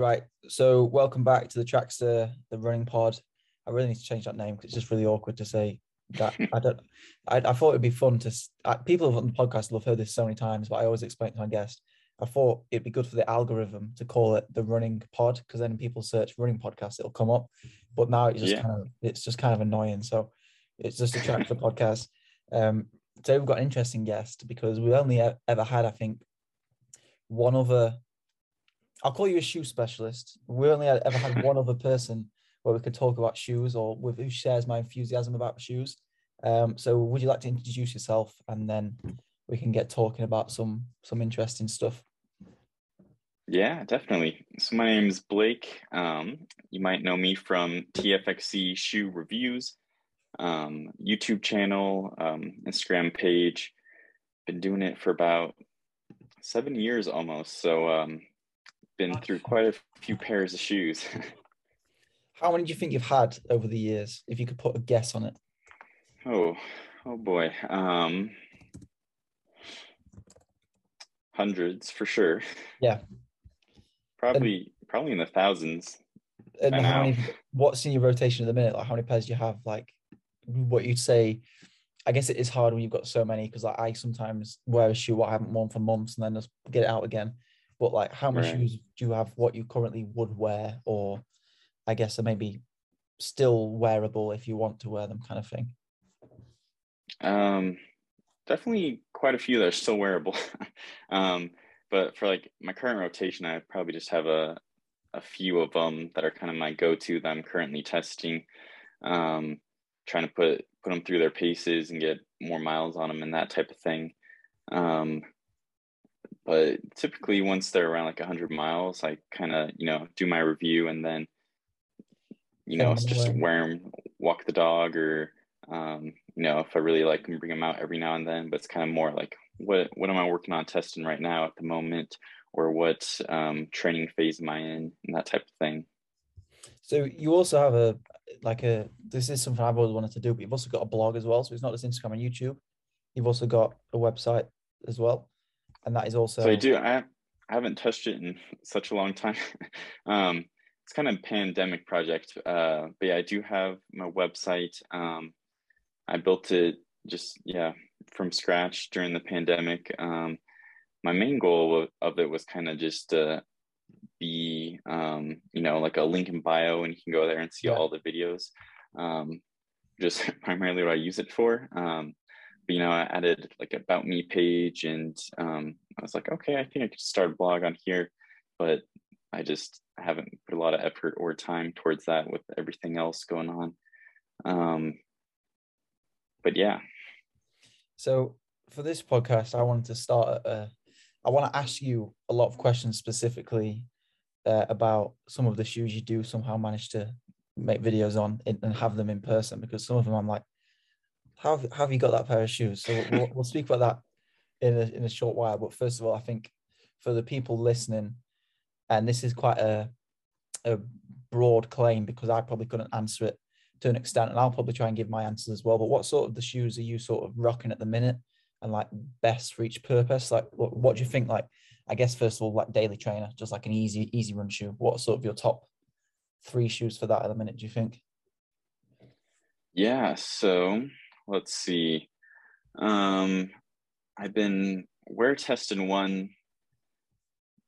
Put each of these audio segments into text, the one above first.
Right. So welcome back to the Trackstaa, the running pod. I really need to change that name because it's just really awkward to say that. I don't. I, I thought it'd be fun to. Uh, people on the podcast will have heard this so many times, but I always explain to my guest. I thought it'd be good for the algorithm to call it the running pod because then people search running podcast, it'll come up. But now it's just yeah. kind of it's just kind of annoying. So it's just a track for podcast. Um, today we've got an interesting guest because we only ever had, I think, one other. I'll call you a shoe specialist. We only ever had one other person where we could talk about shoes or with who shares my enthusiasm about shoes. Um, so would you like to introduce yourself and then we can get talking about some some interesting stuff? Yeah, definitely. So my name is Blake. Um, you might know me from TFXC Shoe Reviews, um, YouTube channel, um, Instagram page. Been doing it for about seven years almost. So um, been through quite a few pairs of shoes. How many do you think you've had over the years? If you could put a guess on it. Oh, oh boy. Um, hundreds for sure. Yeah. Probably probably in the thousands. And how many, what's in your rotation at the minute? Like how many pairs do you have? Like what you'd say I guess it is hard when you've got so many because like, I sometimes wear a shoe I haven't worn for months and then just get it out again. But like, how much right. shoes do you have? What you currently would wear, or I guess are maybe still wearable if you want to wear them, kind of thing. Um, definitely quite a few that are still wearable. um, but for like my current rotation, I probably just have a a few of them that are kind of my go-to that I'm currently testing. Um, trying to put put them through their paces and get more miles on them and that type of thing. Um, but typically, once they're around like 100 miles, I kind of you know do my review and then you know it's just wear them, walk the dog, or um, you know if I really like them, bring them out every now and then. But it's kind of more like what what am I working on testing right now at the moment, or what um, training phase am I in, and that type of thing. So you also have a like a this is something I've always wanted to do, but you've also got a blog as well. So it's not just Instagram and YouTube. You've also got a website as well, and that is also. So I do. I I haven't touched it in such a long time. um, it's kind of a pandemic project, uh, but yeah, I do have my website. Um, I built it just yeah from scratch during the pandemic. Um, my main goal of it was kind of just to be um, you know like a link in bio and you can go there and see yeah. all the videos um, just primarily what i use it for um, you know i added like about me page and um, i was like okay i think i could start a blog on here but i just haven't put a lot of effort or time towards that with everything else going on. Um, but yeah. So for this podcast i wanted to start I want to ask you a lot of questions specifically uh, about some of the shoes you do somehow manage to make videos on and have them in person because some of them I'm like, how have, have you got that pair of shoes? So we'll, we'll speak about that in a, in a short while. But first of all, I think for the people listening, and this is quite a, a broad claim because I probably couldn't answer it to an extent, and I'll probably try and give my answers as well. But what sort of the shoes are you sort of rocking at the minute, and like best for each purpose? Like, what, what do you think? Like, I guess first of all, like daily trainer, just like an easy easy run shoe. What sort of your top three shoes for that at the minute? Do you think? Yeah. So let's see. Um, I've been wear testing one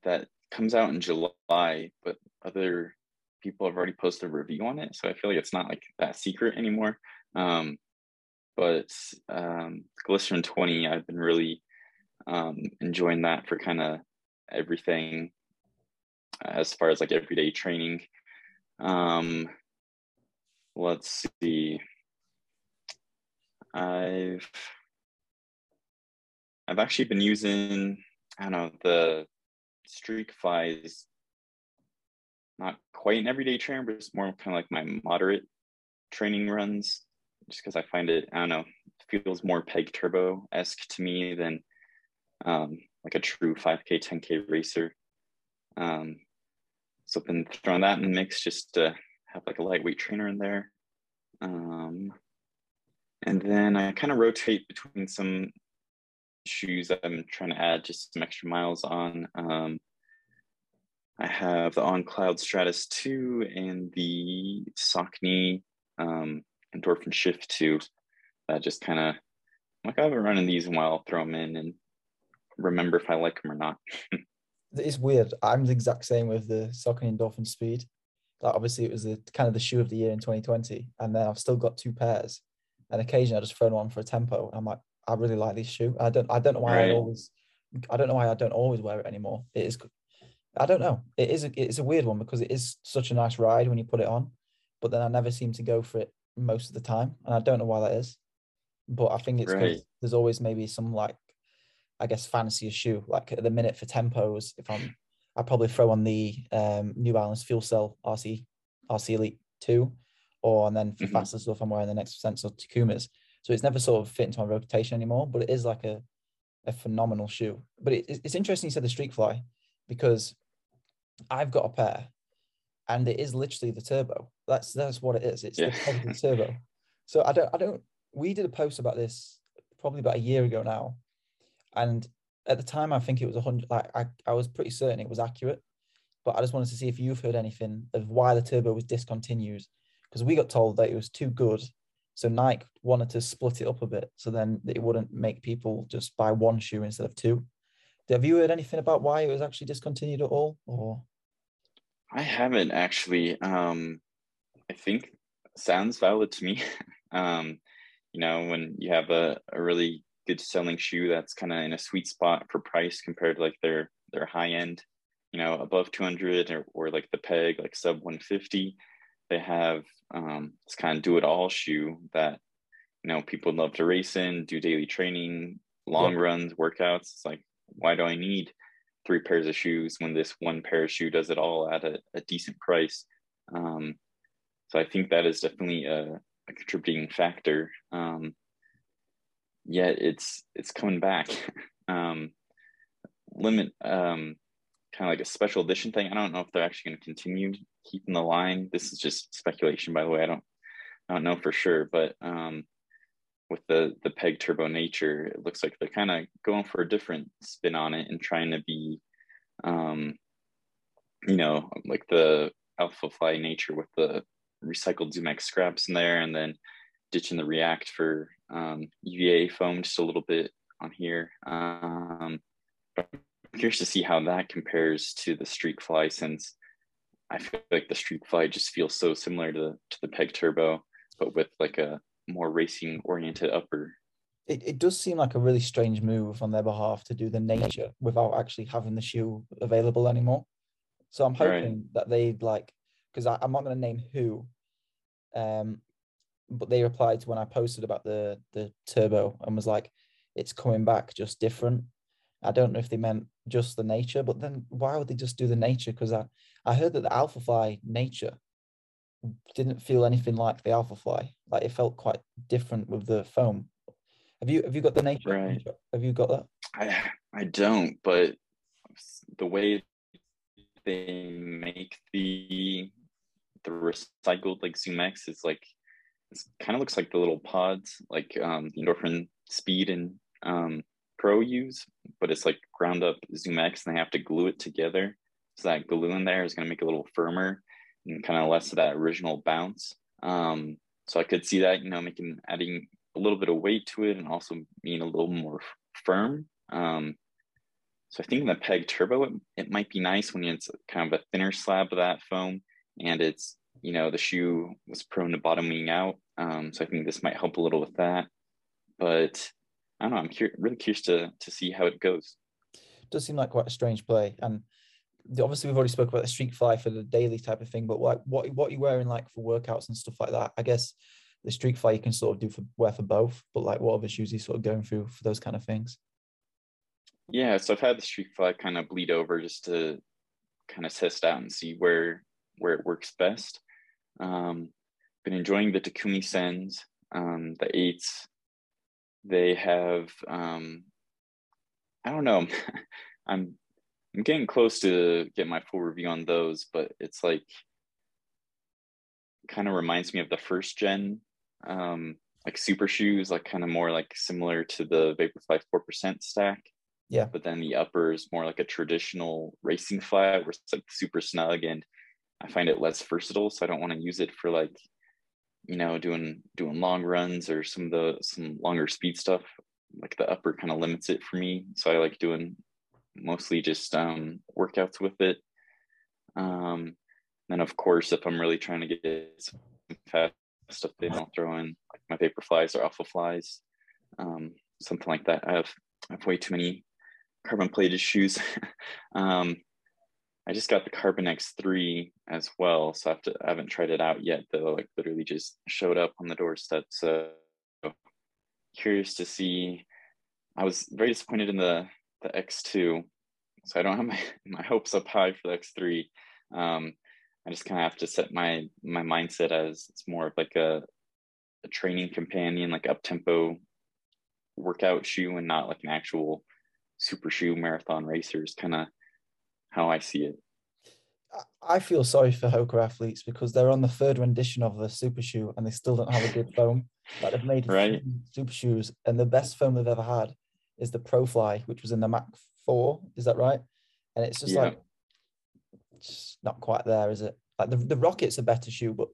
that comes out in July, but other people have already posted a review on it, so I feel like it's not like that secret anymore. Um, but um, Glycerin 20, I've been really um, enjoying that for kind of everything as far as like everyday training. Um, let's see. I've I've actually been using I don't know the Streak Flies. Not quite an everyday trainer, but it's more kind of like my moderate training runs. Just because I find it, I don't know, feels more peg turbo esque to me than um, like a true 5K, 10K racer. Um, so I've been throwing that in the mix just to have like a lightweight trainer in there. Um, and then I kind of rotate between some shoes that I'm trying to add just some extra miles on. Um, I have the On Cloud Stratus 2 and the Saucony um, Endorphin Shift 2. That just kind of, like, I haven't run these in a while, I'll throw them in and remember if I like them or not. it's weird. I'm the exact same with the Saucony Endorphin Speed. Like obviously, it was the kind of the shoe of the year in 2020, and then I've still got two pairs. And occasionally, I just throw one for a tempo. I'm like, I really like this shoe. I don't, I don't know why right. I always, I don't know why I don't always wear it anymore. It is, I don't know. It is, a, it's a weird one because it is such a nice ride when you put it on, but then I never seem to go for it most of the time, and I don't know why that is. But I think it's because right. there's always maybe some like I guess fancier shoe. Like at the minute for tempos, if I'm, I probably throw on the um, New Balance Fuel Cell RC RC Elite two, or and then for mm-hmm. faster stuff I'm wearing the next Sensor Takumas. So it's never sort of fit into my rotation anymore. But it is like a a phenomenal shoe. But it, it's interesting you said the Streak Fly because I've got a pair, and it is literally the turbo. That's that's what it is. It's yeah. the turbo. So I don't I don't. We did a post about this probably about a year ago now, and at the time, I think it was a hundred. Like I, I was pretty certain it was accurate, but I just wanted to see if you've heard anything of why the turbo was discontinued, because we got told that it was too good, so Nike wanted to split it up a bit, so then it wouldn't make people just buy one shoe instead of two. Have you heard anything about why it was actually discontinued at all, or? I haven't actually. Um, I think sounds valid to me. um, you know, when you have a, a really good selling shoe that's kind of in a sweet spot for price compared to like their their high end you know above 200 or, or like the peg like sub 150 they have um, this kind of do it all shoe that you know people love to race in do daily training long yeah. runs workouts it's like why do i need three pairs of shoes when this one pair of shoe does it all at a, a decent price um, so i think that is definitely a, a contributing factor um, yet it's it's coming back. um, limit um, kind of like a special edition thing. I don't know if they're actually going to continue keeping the line. This is just speculation, by the way. I don't I don't know for sure, but um, with the the peg turbo nature, it looks like they're kind of going for a different spin on it and trying to be, um, you know, like the Alpha Fly nature with the recycled ZoomX scraps in there, and then ditching the React for um, EVA foam just a little bit on here. Um, curious to see how that compares to the Streak Fly since I feel like the Streak Fly just feels so similar to, to the Peg Turbo, but with like a more racing oriented upper. It, it does seem like a really strange move on their behalf to do the nature without actually having the shoe available anymore. So I'm hoping right. that they'd like, because I'm not going to name who, um, but they replied to when I posted about the the turbo and was like, it's coming back just different. I don't know if they meant just the nature, but then why would they just do the nature? Because I, I heard that the Alpha Fly nature didn't feel anything like the Alpha Fly. Like it felt quite different with the foam. Have you have you got the nature? Right. Have you got that? I I don't, but the way they make the the recycled like ZoomX is like it kind of looks like the little pods like um, endorphin speed and um, pro use but it's like ground up ZoomX and they have to glue it together. So that glue in there is going to make it a little firmer and kind of less of that original bounce. Um, so i could see that you know making adding a little bit of weight to it and also being a little more firm. Um, so i think in the peg turbo it, it might be nice when it's kind of a thinner slab of that foam and it's you know the shoe was prone to bottoming out. Um, so i think this might help a little with that. But i don't know i'm cur- really curious to to see how it goes. It does seem like quite a strange play and obviously we've already spoke about the streak fly for the daily type of thing but what what what you're wearing like for workouts and stuff like that? I guess the streak fly you can sort of do for wear for both but like what other shoes are you sort of going through for those kind of things? Yeah so i've had the streak fly kind of bleed over just to kind of test out and see where where it works best. Um, been enjoying the Takumi Sens, um, the eights. They have, um, I don't know, I'm I'm getting close to get my full review on those, but it's like kind of reminds me of the first gen, um, like super shoes, like kind of more like similar to the Vaporfly four percent stack. Yeah. But then the upper is more like a traditional racing flat where it's like super snug and I find it less versatile. So I don't want to use it for like, you know, doing doing long runs or some of the some longer speed stuff. Like the upper kind of limits it for me. So I like doing mostly just um workouts with it. Um then of course if I'm really trying to get some fast stuff, they don't throw in like my Vaporflies or alpha flies. Um something like that. I have I have way too many carbon plated shoes. um, I just got the Carbon X3 as well, so I, have to, I haven't tried it out yet. Though, like literally just showed up on the doorstep. So curious to see. I was very disappointed in the the X2, so I don't have my my hopes up high for the X3. Um, I just kind of have to set my my mindset as it's more of like a a training companion, like up tempo workout shoe, and not like an actual super shoe marathon racers kind of how I see it. I feel sorry for Hoka athletes because they're on the third rendition of the super shoe and they still don't have a good foam. Like they've made right. super shoes and the best foam they've ever had is the Pro Fly, which was in the Mach 4. Is that right? And it's just yeah. like it's not quite there, is it? Like the, the Rocket's a better shoe, but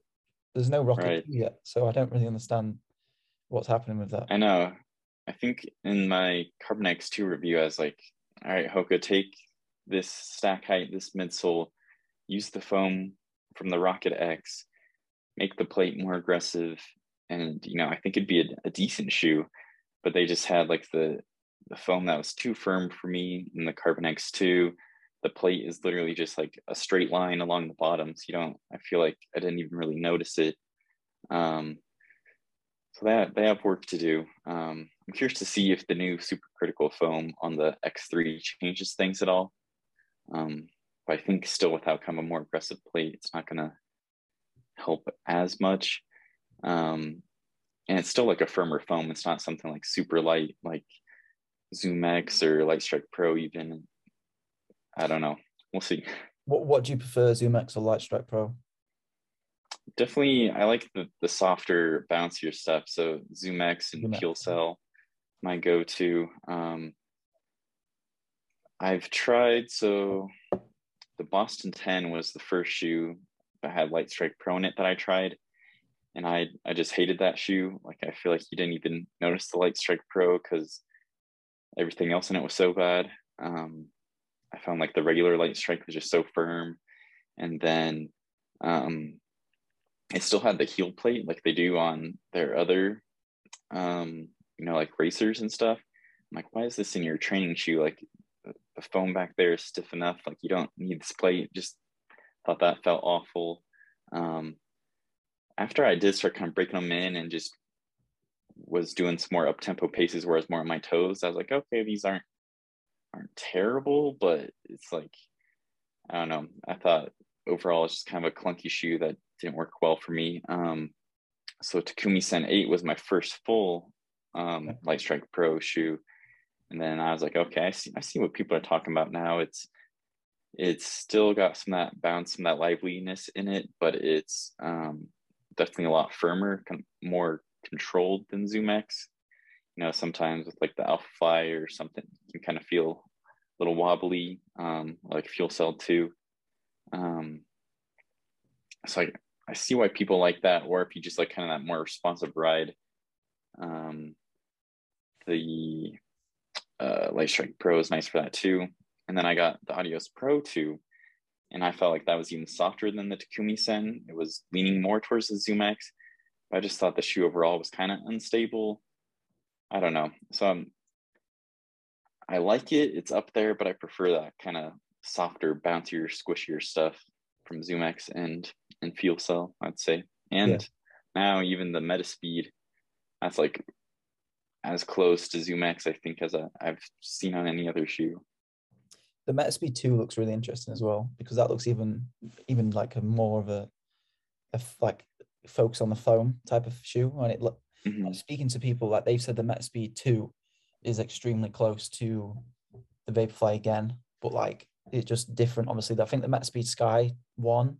there's no Rocket right. yet. So I don't really understand what's happening with that. I know. I think in my Carbon X2 review, I was like, all right, Hoka, take this stack height, this midsole, use the foam from the Rocket X, make the plate more aggressive. And, you know, I think it'd be a, a decent shoe, but they just had like the, the foam that was too firm for me in the Carbon X2. The plate is literally just like a straight line along the bottom. So you don't, I feel like I didn't even really notice it. Um, so that they have work to do. Um, I'm curious to see if the new supercritical foam on the X3 changes things at all. Um, but I think still without kind of a more aggressive plate, it's not going to help as much. Um, and it's still like a firmer foam. It's not something like super light, like Zoom X or Lightstrike Pro. Even I don't know. We'll see. What What do you prefer, Zoom X or Lightstrike Pro? definitely I like the the softer, bouncier stuff. So Zoom X and FuelCell, my go-to. Um, I've tried so the Boston 10 was the first shoe that had Light Strike Pro in it that I tried. And I I just hated that shoe. Like I feel like you didn't even notice the Light Strike Pro because everything else in it was so bad. Um, I found like the regular Light Strike was just so firm. And then um, it still had the heel plate like they do on their other um you know like racers and stuff i'm like why is this in your training shoe like the foam back there is stiff enough like you don't need this plate just thought that felt awful um after i did start kind of breaking them in and just was doing some more up tempo paces where I was more on my toes i was like okay these aren't aren't terrible but it's like i don't know i thought overall it's just kind of a clunky shoe that didn't work well for me. Um, so Takumi Sen 8 was my first full um, Lightstrike Pro shoe. And then I was like, okay, I see, I see what people are talking about now. It's it's still got some that bounce, some that liveliness in it, but it's um, definitely a lot firmer, more controlled than Zoom X. You know, sometimes with like the Alpha Fly or something, you can kind of feel a little wobbly, um, like FuelCell 2. Um, so I, I see why people like that, or if you just like kind of that more responsive ride. Um, the uh, Lightstrike Pro is nice for that too. And then I got the Adios Pro 2, and I felt like that was even softer than the Takumi Sen. It was leaning more towards the Zoom X. I just thought the shoe overall was kind of unstable. I don't know. So I'm, I like it. It's up there, but I prefer that kind of softer, bouncier, squishier stuff from Zoom X and and FuelCell, I'd say. And yeah. now even the Metaspeed, that's like as close to Zoom X, I think, as I've seen on any other shoe. The Metaspeed 2 looks really interesting as well because that looks even even like a more of a, a like focus on the foam type of shoe. And it look mm-hmm. speaking to people like they've said the Metaspeed 2 is extremely close to the Vaporfly again, but like it's just different. Obviously, I think the Metaspeed Sky one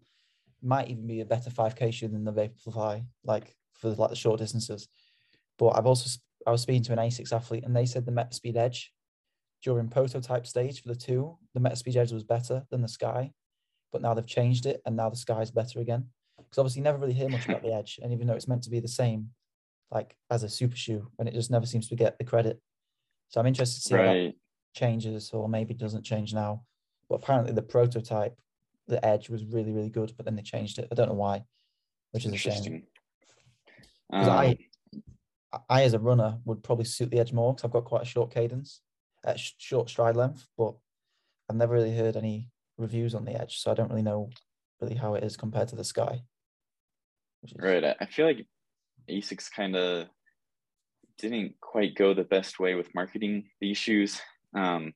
might even be a better 5k shoe than the Vaporfly, like for like the short distances. But I've also I was speaking to an Asics athlete and they said the Metaspeed Edge during prototype stage for the two, the Metaspeed Edge was better than the Sky, but now they've changed it and now the Sky's better again. Because obviously you never really hear much about the Edge, and even though it's meant to be the same, like as a super shoe, and it just never seems to get the credit. So I'm interested to see how that changes, or maybe doesn't change now. But apparently the prototype, the Edge was really really good, but then they changed it. I don't know why, which is a shame. Interesting. 'Cause Um, I, I as a runner would probably suit the edge more because I've got quite a short cadence, uh, sh- short stride length, but I've never really heard any reviews on the edge, so I don't really know really how it is compared to the sky. Is, Right. I feel like ASICS kind of didn't quite go the best way with marketing these shoes. Um,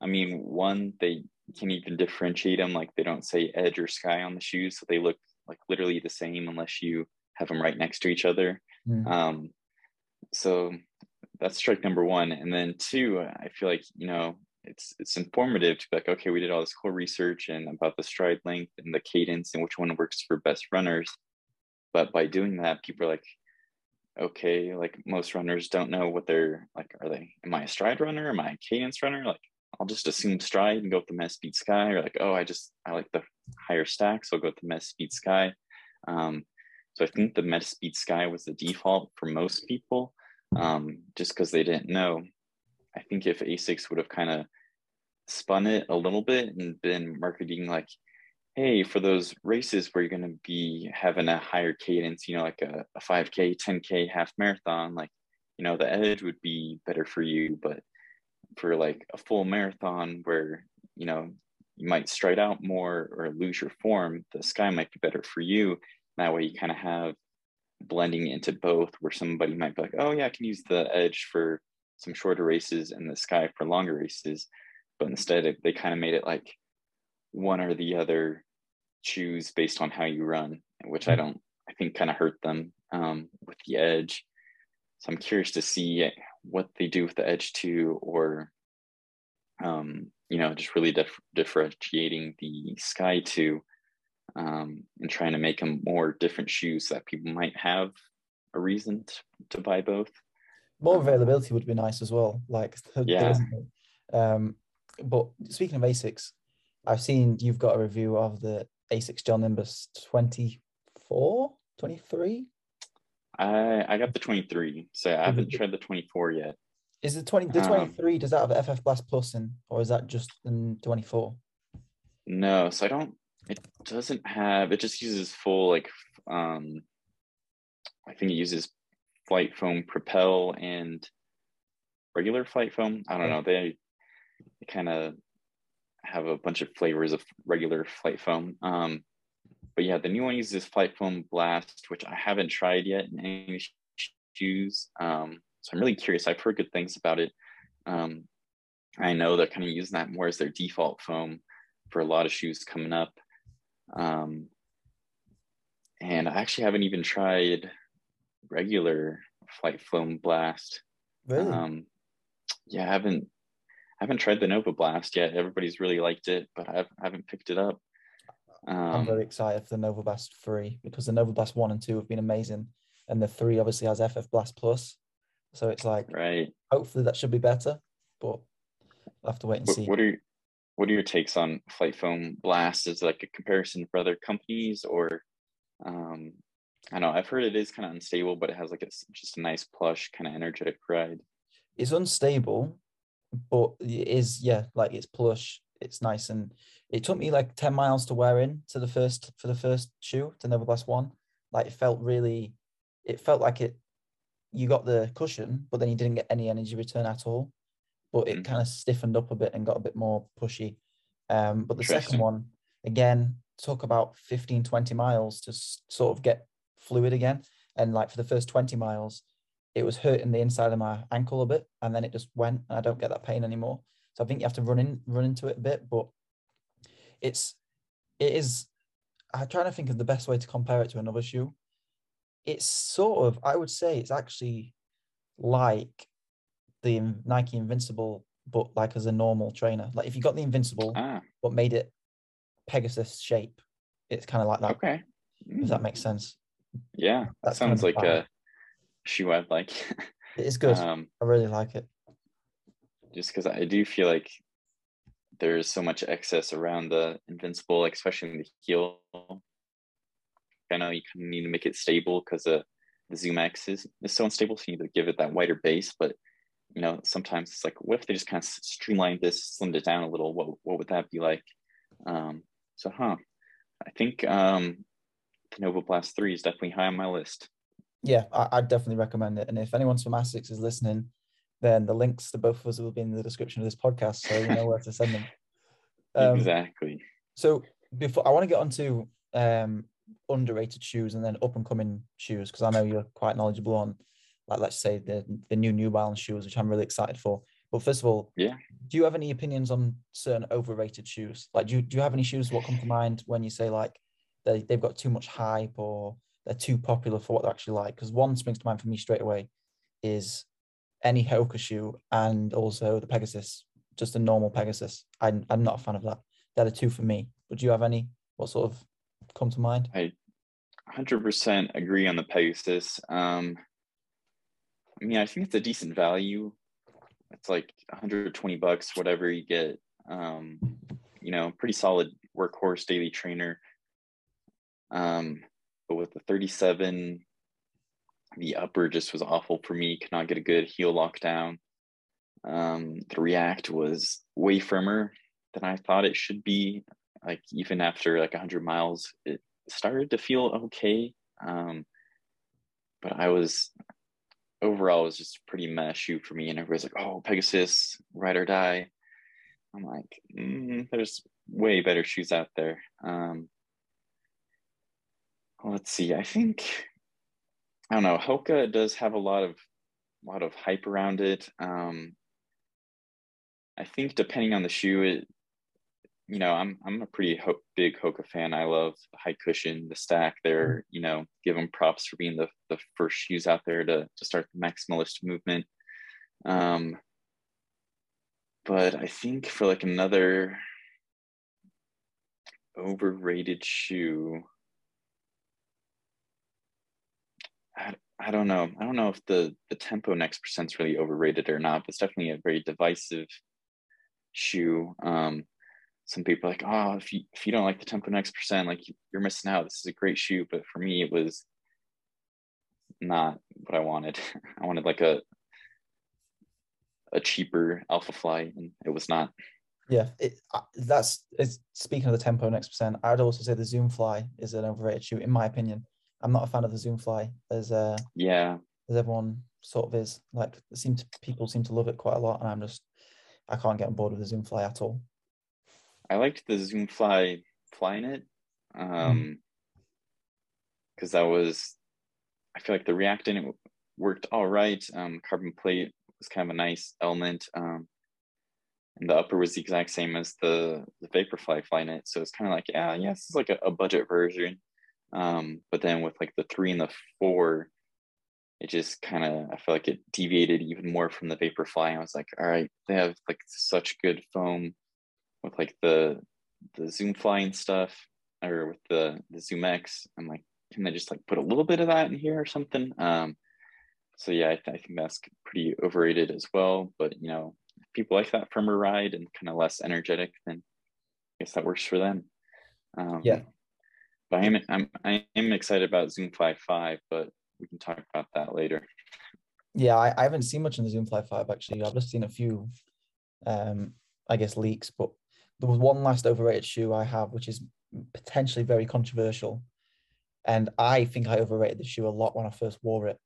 I mean, one, they can't even differentiate them. Like they don't say Edge or Sky on the shoes, so they look like literally the same unless you have them right next to each other. Mm. Um, so that's strike number one. And then two, I feel like you know it's it's informative to be like, okay, we did all this cool research and about the stride length and the cadence and which one works for best runners. But by doing that, people are like, okay, like most runners don't know what they're like. Are they? Am I a stride runner? Am I a cadence runner? Like I'll just assume stride and go with the Meta Speed Sky, or like, oh, I just I like the higher stack, so I'll go with the Meta Speed Sky. Um, so I think the Metaspeed Sky was the default for most people, um, just because they didn't know. I think if ASICS would have kind of spun it a little bit and been marketing like, hey, for those races where you're going to be having a higher cadence, you know, like a, a 5K, 10K half marathon, like, you know, the edge would be better for you. But for like a full marathon where, you know, you might stride out more or lose your form, the sky might be better for you. That way you kind of have blending into both where somebody might be like, oh yeah, I can use the edge for some shorter races and the sky for longer races. But instead it- they kind of made it like one or the other choose based on how you run, which I don't I think kind of hurt them um, with the edge. So I'm curious to see what they do with the edge two or um, you know, just really dif- differentiating the Sky 2 um, and trying to make them more different shoes that people might have a reason to, to buy both. More availability would be nice as well. Like, Yeah. Um, but speaking of ASICs, I've seen you've got a review of the ASICS Gel Nimbus 24, 23. I I got the 23, so I haven't tried the 24 yet. Is it 20? The Um, 23, does that have FF Blast Plus in, or is that just the 24? No, so I don't. It doesn't have. It just uses full like. um I think it uses FlyteFoam propel and regular FlyteFoam. I don't know. They, they kind of have a bunch of flavors of regular FlyteFoam. Um, but yeah, the new one uses FlyteFoam blast, which I haven't tried yet in any shoes. Um, so I'm really curious. I've heard good things about it. Um, I know they're kind of using that more as their default foam for a lot of shoes coming up. Um, and I actually haven't even tried regular FlyteFoam blast. Really? Um, yeah, I haven't I haven't tried the Nova Blast yet. Everybody's really liked it, but I've, I haven't picked it up. I'm Um, very excited for the Nova Blast 3 because the Nova Blast 1 and 2 have been amazing. And the 3 obviously has FF Blast Plus. So it's like, right. hopefully that should be better, but I'll have to wait and What, see. what are what are your takes on FlyteFoam Blast? Is like a comparison for other companies, or um, I know I've heard it is kind of unstable, but it has like it's just a nice plush kind of energetic ride. It's unstable, but it is, yeah, like it's plush. It's nice. And it took me like 10 miles to wear in to the first, for the first shoe, to Blast 1. Like it felt really, it felt like it, you got the cushion, but then you didn't get any energy return at all. But it Mhm. kind of stiffened up a bit and got a bit more pushy. Um, but the second one, again, took about 15, 20 miles to s- sort of get fluid again. And like for the first 20 miles, it was hurting the inside of my ankle a bit, and then it just went, and I don't get that pain anymore. So I think you have to run in, run into it a bit, but it's, it is. I'm trying to think of the best way to compare it to another shoe. It's sort of, I would say, it's actually like the Nike Invincible, but like as a normal trainer. Like if you got the Invincible, Ah, but made it Pegasus shape, it's kind of like that. okay. If that makes sense. Yeah, that That's kind of sounds like a shoe I'd like. It is good. um, I really like it. just because I do feel like there's so much excess around the Invincible, like especially in the heel. I know you kind of need to make it stable because the the Zoom X is, is so unstable, so you need to give it that wider base. But you know, sometimes it's like, what if they just kind of streamlined this, slimmed it down a little? What what would that be like? Um, so, huh? I think um, the Nova Blast Three is definitely high on my list. Yeah, I, I'd definitely recommend it. And if anyone's from ASICS is listening, then the links to both of us will be in the description of this podcast, so you know where to send them. Um, exactly. So before I want to get onto um, underrated shoes and then up and coming shoes because I know you're quite knowledgeable on, like let's say the the new New Balance shoes, which I'm really excited for. But first of all, yeah, do you have any opinions on certain overrated shoes? Like, do you, do you have any shoes what come to mind when you say like they they've got too much hype or they're too popular for what they're actually like? Because one springs to mind for me straight away is any Hoka shoe and also the Pegasus, just a normal Pegasus. I'm, I'm not a fan of that. They're the two for me. But do you have any? What sort of come to mind? I 100% agree on the Pegasus. Um, I mean, I think it's a decent value. It's like 120 bucks, whatever you get. Um, you know, pretty solid workhorse daily trainer. Um, but with the 37 the upper just was awful for me. Could not get a good heel lockdown. Um, the React was way firmer than I thought it should be. Like even after like 100 miles, it started to feel okay. Um, but I was overall it was just a pretty mess shoe for me. And everybody's like, "Oh, Pegasus, ride or die." I'm like, mm, "There's way better shoes out there." Um, let's see. I think I don't know. Hoka does have a lot of a lot of hype around it. Um, I think depending on the shoe, it you know, I'm I'm a pretty ho- big Hoka fan. I love high cushion, the stack. They're you know, give them props for being the the first shoes out there to to start the maximalist movement. Um, but I think for like another overrated shoe, I, I don't know. I don't know if the the tempo next percent's really overrated or not, but it's definitely a very divisive shoe. Um, some people are like, oh, if you if you don't like the tempo next percent, like you're missing out. This is a great shoe, but for me, it was not what I wanted. I wanted like a a cheaper Alpha Fly, and it was not. Yeah, it, uh, that's speaking of the tempo next percent. I'd also say the Zoom Fly is an overrated shoe, in my opinion. I'm not a fan of the Zoom Fly. as uh yeah, as everyone sort of is. Like it seem to people seem to love it quite a lot, and I'm just I can't get on board with the Zoom Fly at all. I liked the Zoom Fly Flyknit um, because mm. that was I feel like the React in it worked all right. Um, carbon plate was kind of a nice element. Um, and the upper was the exact same as the the Vaporfly Flyknit, so it's kind of like yeah, yeah, this is like a, a budget version. Um, but then with like the three and the four, it just kind of I feel like it deviated even more from the Vaporfly. I was like, all right, they have like such good foam with like the the Zoom flying stuff or with the the Zoom X. I'm like, can they just like put a little bit of that in here or something? Um, so yeah, I, th- I think that's pretty overrated as well. But you know, if people like that firmer ride and kind of less energetic, then I guess that works for them. Um, yeah, but I am I'm I am excited about Zoom Fly Five, but we can talk about that later. Yeah, I, I haven't seen much in the Zoom Fly Five actually. I've just seen a few, um, I guess leaks. But there was one last overrated shoe I have, which is potentially very controversial, and I think I overrated the shoe a lot when I first wore it.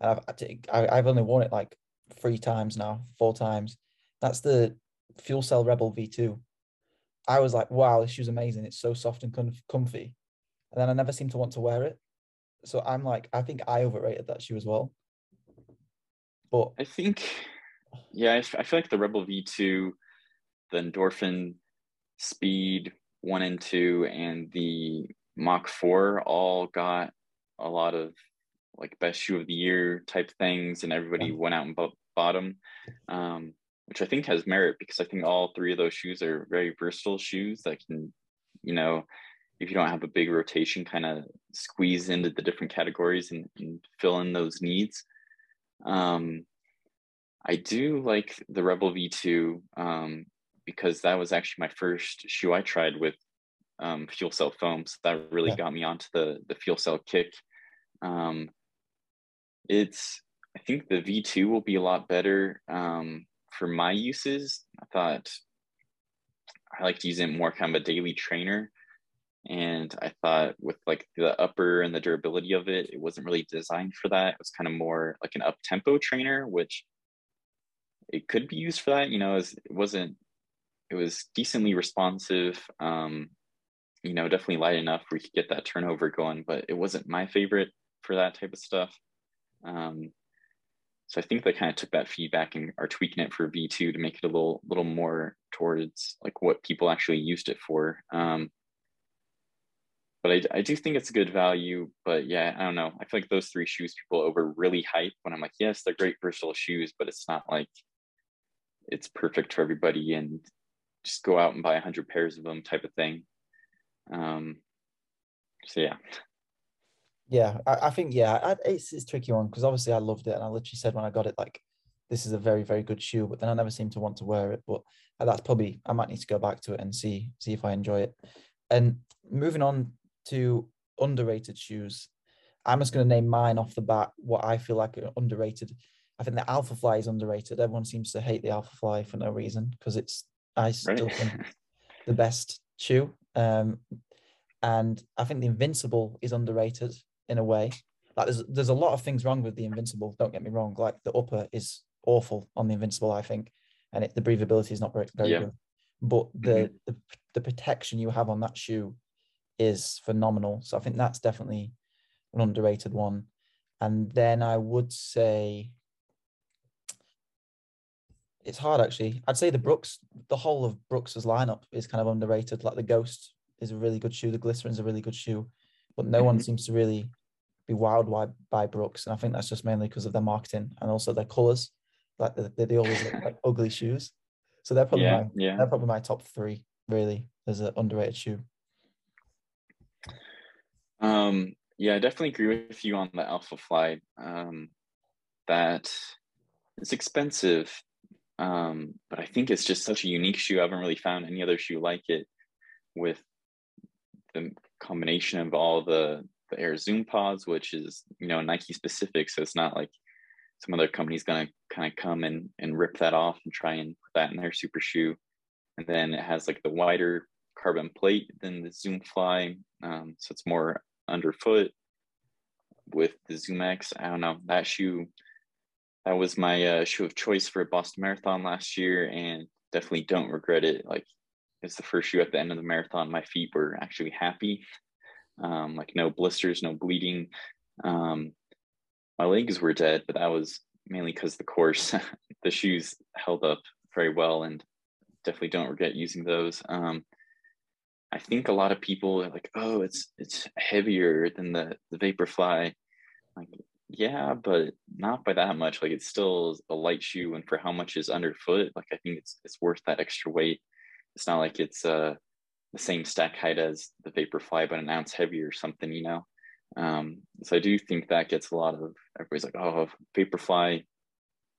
And I've I've only worn it like three times now, four times. That's the Fuel Cell Rebel V2. I was like, wow, this shoe's amazing. It's so soft and comfy and then I never seem to want to wear it. So I'm like, I think I overrated that shoe as well. But I think, yeah, I feel like the Rebel V2, the Endorphin Speed one and two, and the Mach 4 all got a lot of like best shoe of the year type things, and everybody yeah. went out and bought them, um, which I think has merit because I think all three of those shoes are very versatile shoes that can, you know, if you don't have a big rotation, kind of squeeze into the different categories and, and fill in those needs. Um, I do like the Rebel V2 um, because that was actually my first shoe I tried with um, fuel cell foam. So that really yeah. got me onto the the fuel cell kick. Um, it's I think the V2 will be a lot better um, for my uses. I thought I like to use it more kind of a daily trainer. And I thought with like the upper and the durability of it, it wasn't really designed for that. It was kind of more like an up tempo trainer, which it could be used for that. You know, it wasn't, it was decently responsive. Um, you know, definitely light enough where you could get that turnover going, but it wasn't my favorite for that type of stuff. Um, so I think they kind of took that feedback and are tweaking it for V2 to make it a little little more towards like what people actually used it for. Um, but I, I do think it's a good value. But yeah, I don't know. I feel like those three shoes people over really hype when I'm like, yes, they're great versatile shoes, but it's not like it's perfect for everybody and just go out and buy a hundred pairs of them type of thing. Um, so yeah. Yeah, I, I think yeah, I, it's it's tricky one because obviously I loved it and I literally said when I got it like this is a very very good shoe, but then I never seem to want to wear it. But that's probably I might need to go back to it and see see if I enjoy it. And moving on to underrated shoes, I'm just going to name mine off the bat. What I feel like are underrated. I think the alpha fly is underrated. Everyone seems to hate the alpha fly for no reason because it's I still right. think the best shoe. Um, and I think the Invincible is underrated in a way. Like there's there's a lot of things wrong with the Invincible. Don't get me wrong. Like the upper is awful on the Invincible, I think, and it, the breathability is not very, very yeah. good. But the, mm-hmm. the the protection you have on that shoe is phenomenal. So I think that's definitely an underrated one. And then I would say it's hard actually. I'd say the Brooks, the whole of Brooks's lineup is kind of underrated. Like the Ghost is a really good shoe, the Glycerin's a really good shoe, but no mm-hmm. one seems to really be wowed by, by Brooks. And I think that's just mainly because of their marketing and also their colors. Like they, they always look like ugly shoes. So they're probably yeah, my yeah. they're probably my top three really as an underrated shoe. Um, yeah, I definitely agree with you on the Alphafly. Um, that it's expensive, um, but I think it's just such a unique shoe. I haven't really found any other shoe like it with the combination of all the the Air Zoom pods, which is you know Nike specific, so it's not like some other company's gonna kind of come and and rip that off and try and put that in their super shoe. And then it has like the wider carbon plate than the Zoom Fly, um, so it's more underfoot with the Zoom X. I don't know that shoe. That was my uh, shoe of choice for a Boston Marathon last year, and definitely don't regret it. Like it's the first shoe at the end of the marathon. My feet were actually happy, um, like no blisters, no bleeding. Um, my legs were dead, but that was mainly because the course, the shoes held up very well, and definitely don't regret using those. Um, I think a lot of people are like, oh, it's it's heavier than the the Vaporfly. Like, yeah, but not by that much. Like, it's still a light shoe, and for how much is underfoot, like I think it's it's worth that extra weight. It's not like it's uh the same stack height as the Vaporfly, but an ounce heavier or something, you know. Um, so I do think that gets a lot of everybody's like, oh, Vaporfly,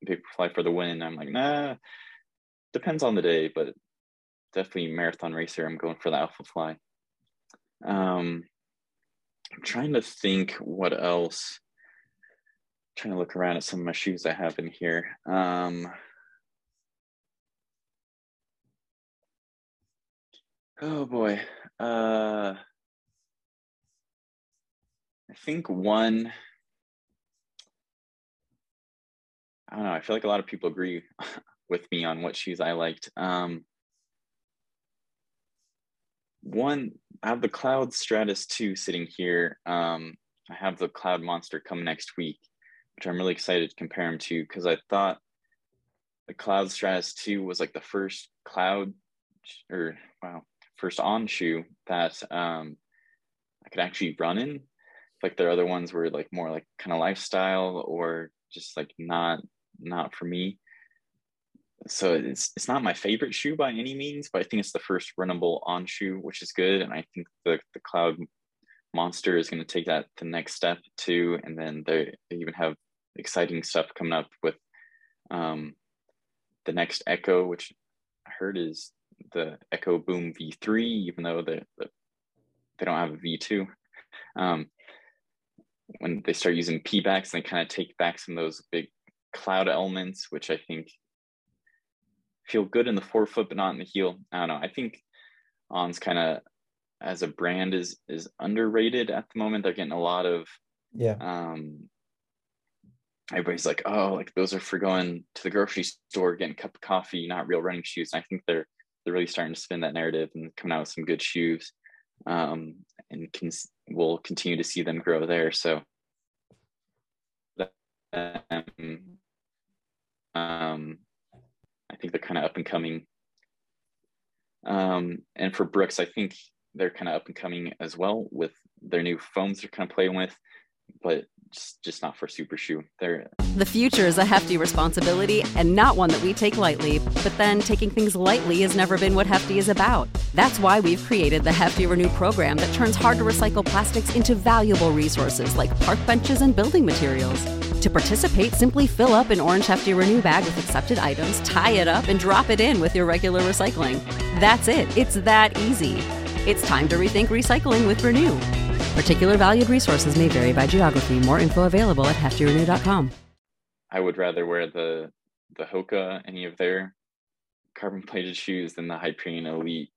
Vaporfly for the win. I'm like, nah, depends on the day, but definitely marathon racer. I'm going for the Alphafly. Um, I'm trying to think what else. Trying to look around at some of my shoes I have in here. Um, oh boy. Uh, I think one. I don't know. I feel like a lot of people agree with me on what shoes I liked. Um, one, I have the Cloud Stratus 2 sitting here. Um, I have the Cloud Monster come next week, which I'm really excited to compare them to because I thought the Cloud Stratus 2 was like the first cloud or wow, first on shoe that um, I could actually run in. Like their other ones were like more like kind of lifestyle or just like not not for me so it's it's not my favorite shoe by any means, but I think it's the first runnable on shoe, which is good. And I think the the Cloud Monster is going to take that the next step too. And then they, they even have exciting stuff coming up with Um, the next Echo, which I heard is the Echo Boom V3, even though the, the they don't have a V2. Um, when they start using Pebax, they kind of take back some of those big cloud elements, which I think feel good in the forefoot, but not in the heel. I don't know. I think On's kind of as a brand is is underrated at the moment. They're getting a lot of yeah. Um, everybody's like, oh, like those are for going to the grocery store, getting a cup of coffee, not real running shoes. And I think they're they're really starting to spin that narrative and coming out with some good shoes. Um, and can we'll continue to see them grow there. So um, um I think they're kind of up and coming. Um, and for Brooks, I think they're kind of up and coming as well with their new foams they're kind of playing with, but just, just not for super shoe. They're the future is a hefty responsibility and not one that we take lightly. But then taking things lightly has never been what Hefty is about. That's why we've created the Hefty Renew program that turns hard to recycle plastics into valuable resources like park benches and building materials. To participate, simply fill up an orange Hefty Renew bag with accepted items, tie it up, and drop it in with your regular recycling. That's it. It's that easy. It's time to rethink recycling with Renew. Particular valued resources may vary by geography. More info available at heftyrenew.com. I would rather wear the the Hoka, any of their carbon plated shoes than the Hyperion Elite.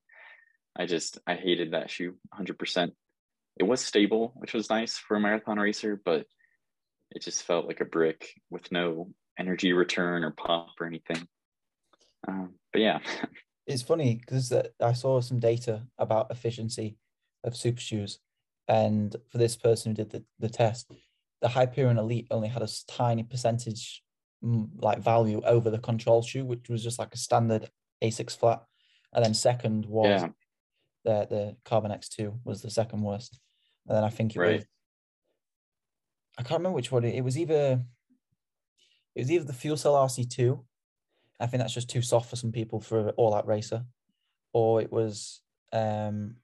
I just I hated that shoe 100%. It was stable, which was nice for a marathon racer, but it just felt like a brick with no energy return or pop or anything. Um, but yeah, it's funny because I saw some data about efficiency of super shoes, and for this person who did the, the test, the Hyperion Elite only had a tiny percentage mm, like value over the control shoe, which was just like a standard Asics flat, and then second was yeah. the the Carbon X2 was the second worst, and then I think it right. was I can't remember which one. It was either it was either the Fuel Cell RC2. I think that's just too soft for some people for all out racer, or it was um,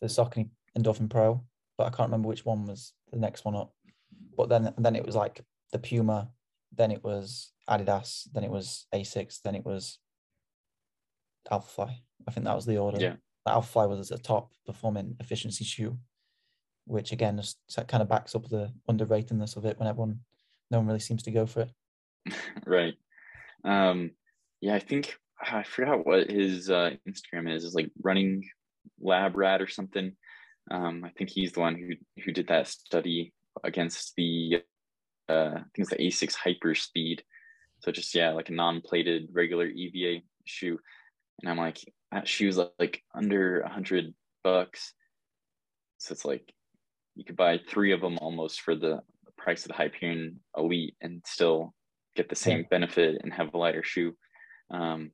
the Saucony Endorphin Pro. But I can't remember which one was the next one up. But then then it was like the Puma, then it was Adidas, then it was Asics, then it was Alphafly. I think that was the order. Yeah. Alphafly was a top performing efficiency shoe which again just kind of backs up the underratedness of it when everyone no one really seems to go for it right um yeah i think i forgot what his uh instagram is. Is like running lab rat or something. Um i think he's the one who who did that study against the uh i think it's the asics hyper speed so just yeah like a non-plated regular eva shoe. And i'm like that shoe's like under a hundred bucks. So it's like you could buy three of them almost for the price of the Hyperion Elite and still get the same benefit and have a lighter shoe. Um,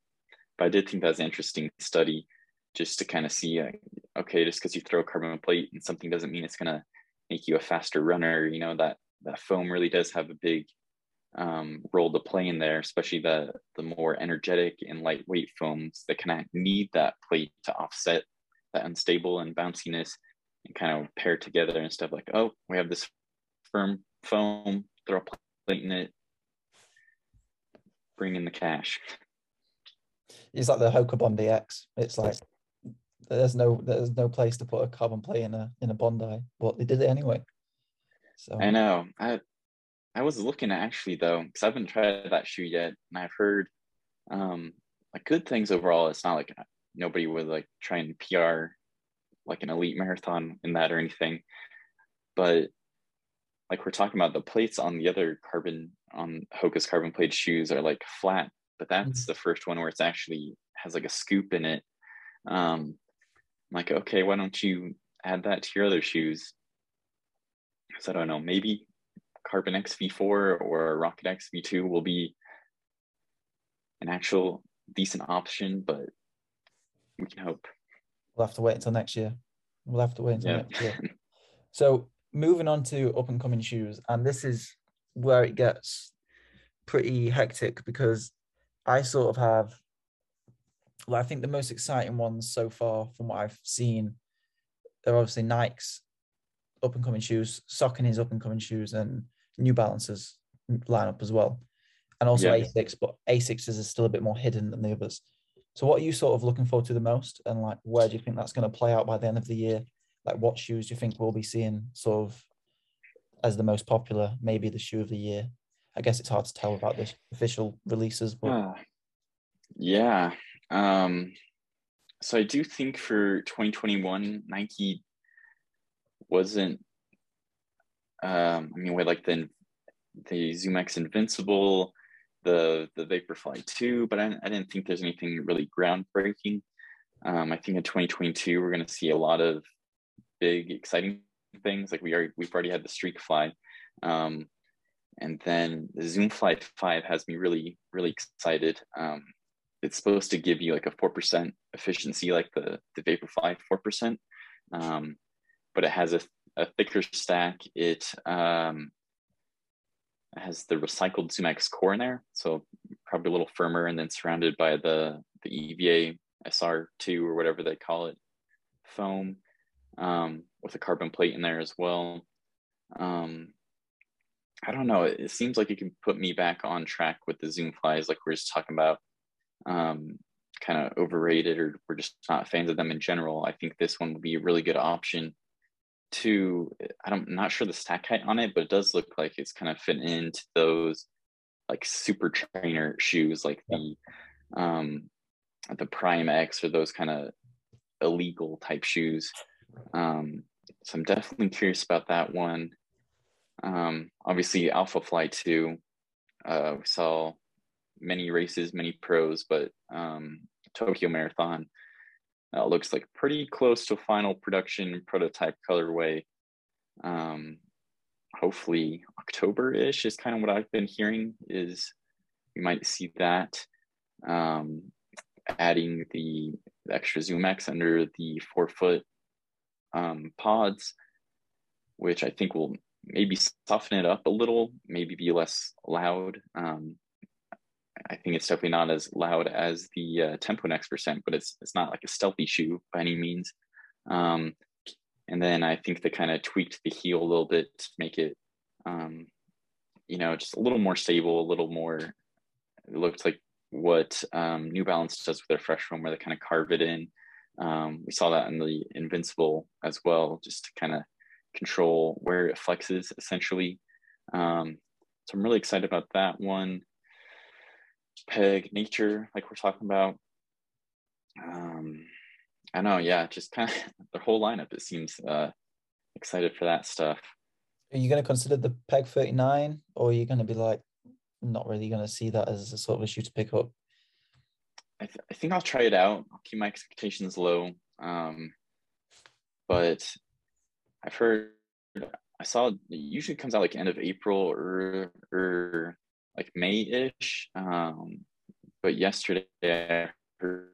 but I did think that was an interesting study just to kind of see, uh, okay, just because you throw a carbon plate and something doesn't mean it's going to make you a faster runner. You know, that, that foam really does have a big um, role to play in there, especially the, the more energetic and lightweight foams that kind of need that plate to offset that unstable and bounciness and kind of pair together and stuff like, oh, we have this firm foam, throw a plate in it, bring in the cash. It's like the Hoka Bondi X. It's like there's no there's no place to put a carbon plate in a in a Bondi, but they did it anyway. So I know. I I was looking actually though, because I haven't tried that shoe yet, and I've heard um like good things overall. It's not like nobody would like try and PR like an elite marathon in that or anything. But like we're talking about the plates on the other carbon on Hoka's carbon plate shoes are like flat, but that's mm-hmm. the first one where it's actually has like a scoop in it. Um, I'm like, okay, why don't you add that to your other shoes? So I don't know, maybe Carbon X V4 or Rocket X V2 will be an actual decent option, but we can hope. We'll have to wait until next year. We'll have to wait until yeah. next year. So moving on to up and coming shoes, and this is where it gets pretty hectic because I sort of have well, I think the most exciting ones so far from what I've seen are obviously Nike's up and coming shoes, Saucony's up and coming shoes, and New Balance's lineup as well. and also Yeah. Asics, but Asics is still a bit more hidden than the others. So what are you sort of looking forward to the most, and like where do you think that's going to play out by the end of the year? Like what shoes do you think we'll be seeing sort of as the most popular, maybe the shoe of the year? I guess it's hard to tell about the official releases, but Ah, yeah. Um, so I do think for 2021, Nike wasn't. Um, I mean, with like the the Zoom X Invincible, the the Vaporfly 2, but I, I didn't think there's anything really groundbreaking. Um, I think in 2022 we're going to see a lot of big, exciting things. Like we are, we've already had the Streak Fly, um, and then the Zoom Fly 5 has me really, really excited. Um, it's supposed to give you like a four percent efficiency, like the the Vaporfly four percent, um, but it has a, a thicker stack. It um, has the recycled ZoomX core in there, so probably a little firmer, and then surrounded by the the EVA SR2 or whatever they call it foam um, with a carbon plate in there as well. Um, I don't know. It, it seems like it can put me back on track with the Zoom flies, like we are just talking about. Um, kind of overrated, or we're just not fans of them in general. I think this one would be a really good option. To I don't, I'm not sure the stack height on it, but it does look like it's kind of fit into those like super trainer shoes, like the um, the Prime X or those kind of illegal type shoes. Um, so I'm definitely curious about that one. Um, obviously, Alpha Fly 2, uh, we saw many races, many pros, but um, Tokyo Marathon uh, looks like pretty close to final production prototype colorway. Um, hopefully, October ish is kind of what I've been hearing, is we might see that. Um, adding the, the extra Zoom X under the forefoot um, pods, which I think will maybe soften it up a little, maybe be less loud. Um, I think it's definitely not as loud as the uh, Tempo Next percent, but it's it's not like a stealthy shoe by any means. Um, and then I think they kind of tweaked the heel a little bit to make it, um, you know, just a little more stable, a little more. It looked like what um, New Balance does with their fresh foam, where they kind of carve it in. Um, we saw that in the Invincible as well, just to kind of control where it flexes essentially. Um, so I'm really excited about that one. Peg Nature, like we're talking about. Um, I know, yeah, just kind of the whole lineup. It seems uh, excited for that stuff. Are you going to consider the Peg 39 or are you going to be like, not really going to see that as a sort of issue to pick up? I, th- I think I'll try it out. I'll keep my expectations low. Um, but I've heard, I saw it usually comes out like end of April or, or like May ish. Um, but yesterday I heard,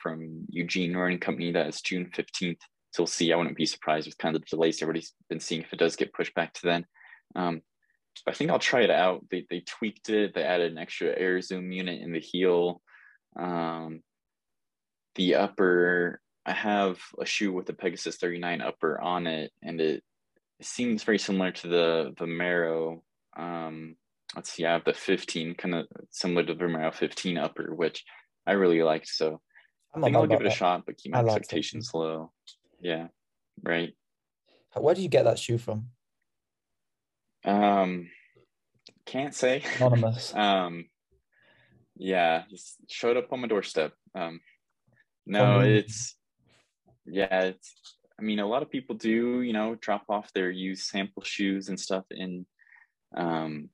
from Eugene Norton Company that it's June 15th. So we'll see. I wouldn't be surprised with kind of the delays everybody's been seeing if it does get pushed back to then. Um, I think I'll try it out. They, they tweaked it. They added an extra air zoom unit in the heel. Um, the upper, I have a shoe with a Pegasus 39 upper on it, and it, it seems very similar to the Vomero. Um, let's see, I have the 15, kind of similar to the Vomero 15 upper, which I really liked. So I'm I think I'll give it a about shot, but keep my I like expectations low. Yeah, right. Where did you get that shoe from? Um, can't say. Anonymous. um, yeah, just showed up on my doorstep. Um, no, it's yeah, it's. I mean, a lot of people do, you know, drop off their used sample shoes and stuff in, um,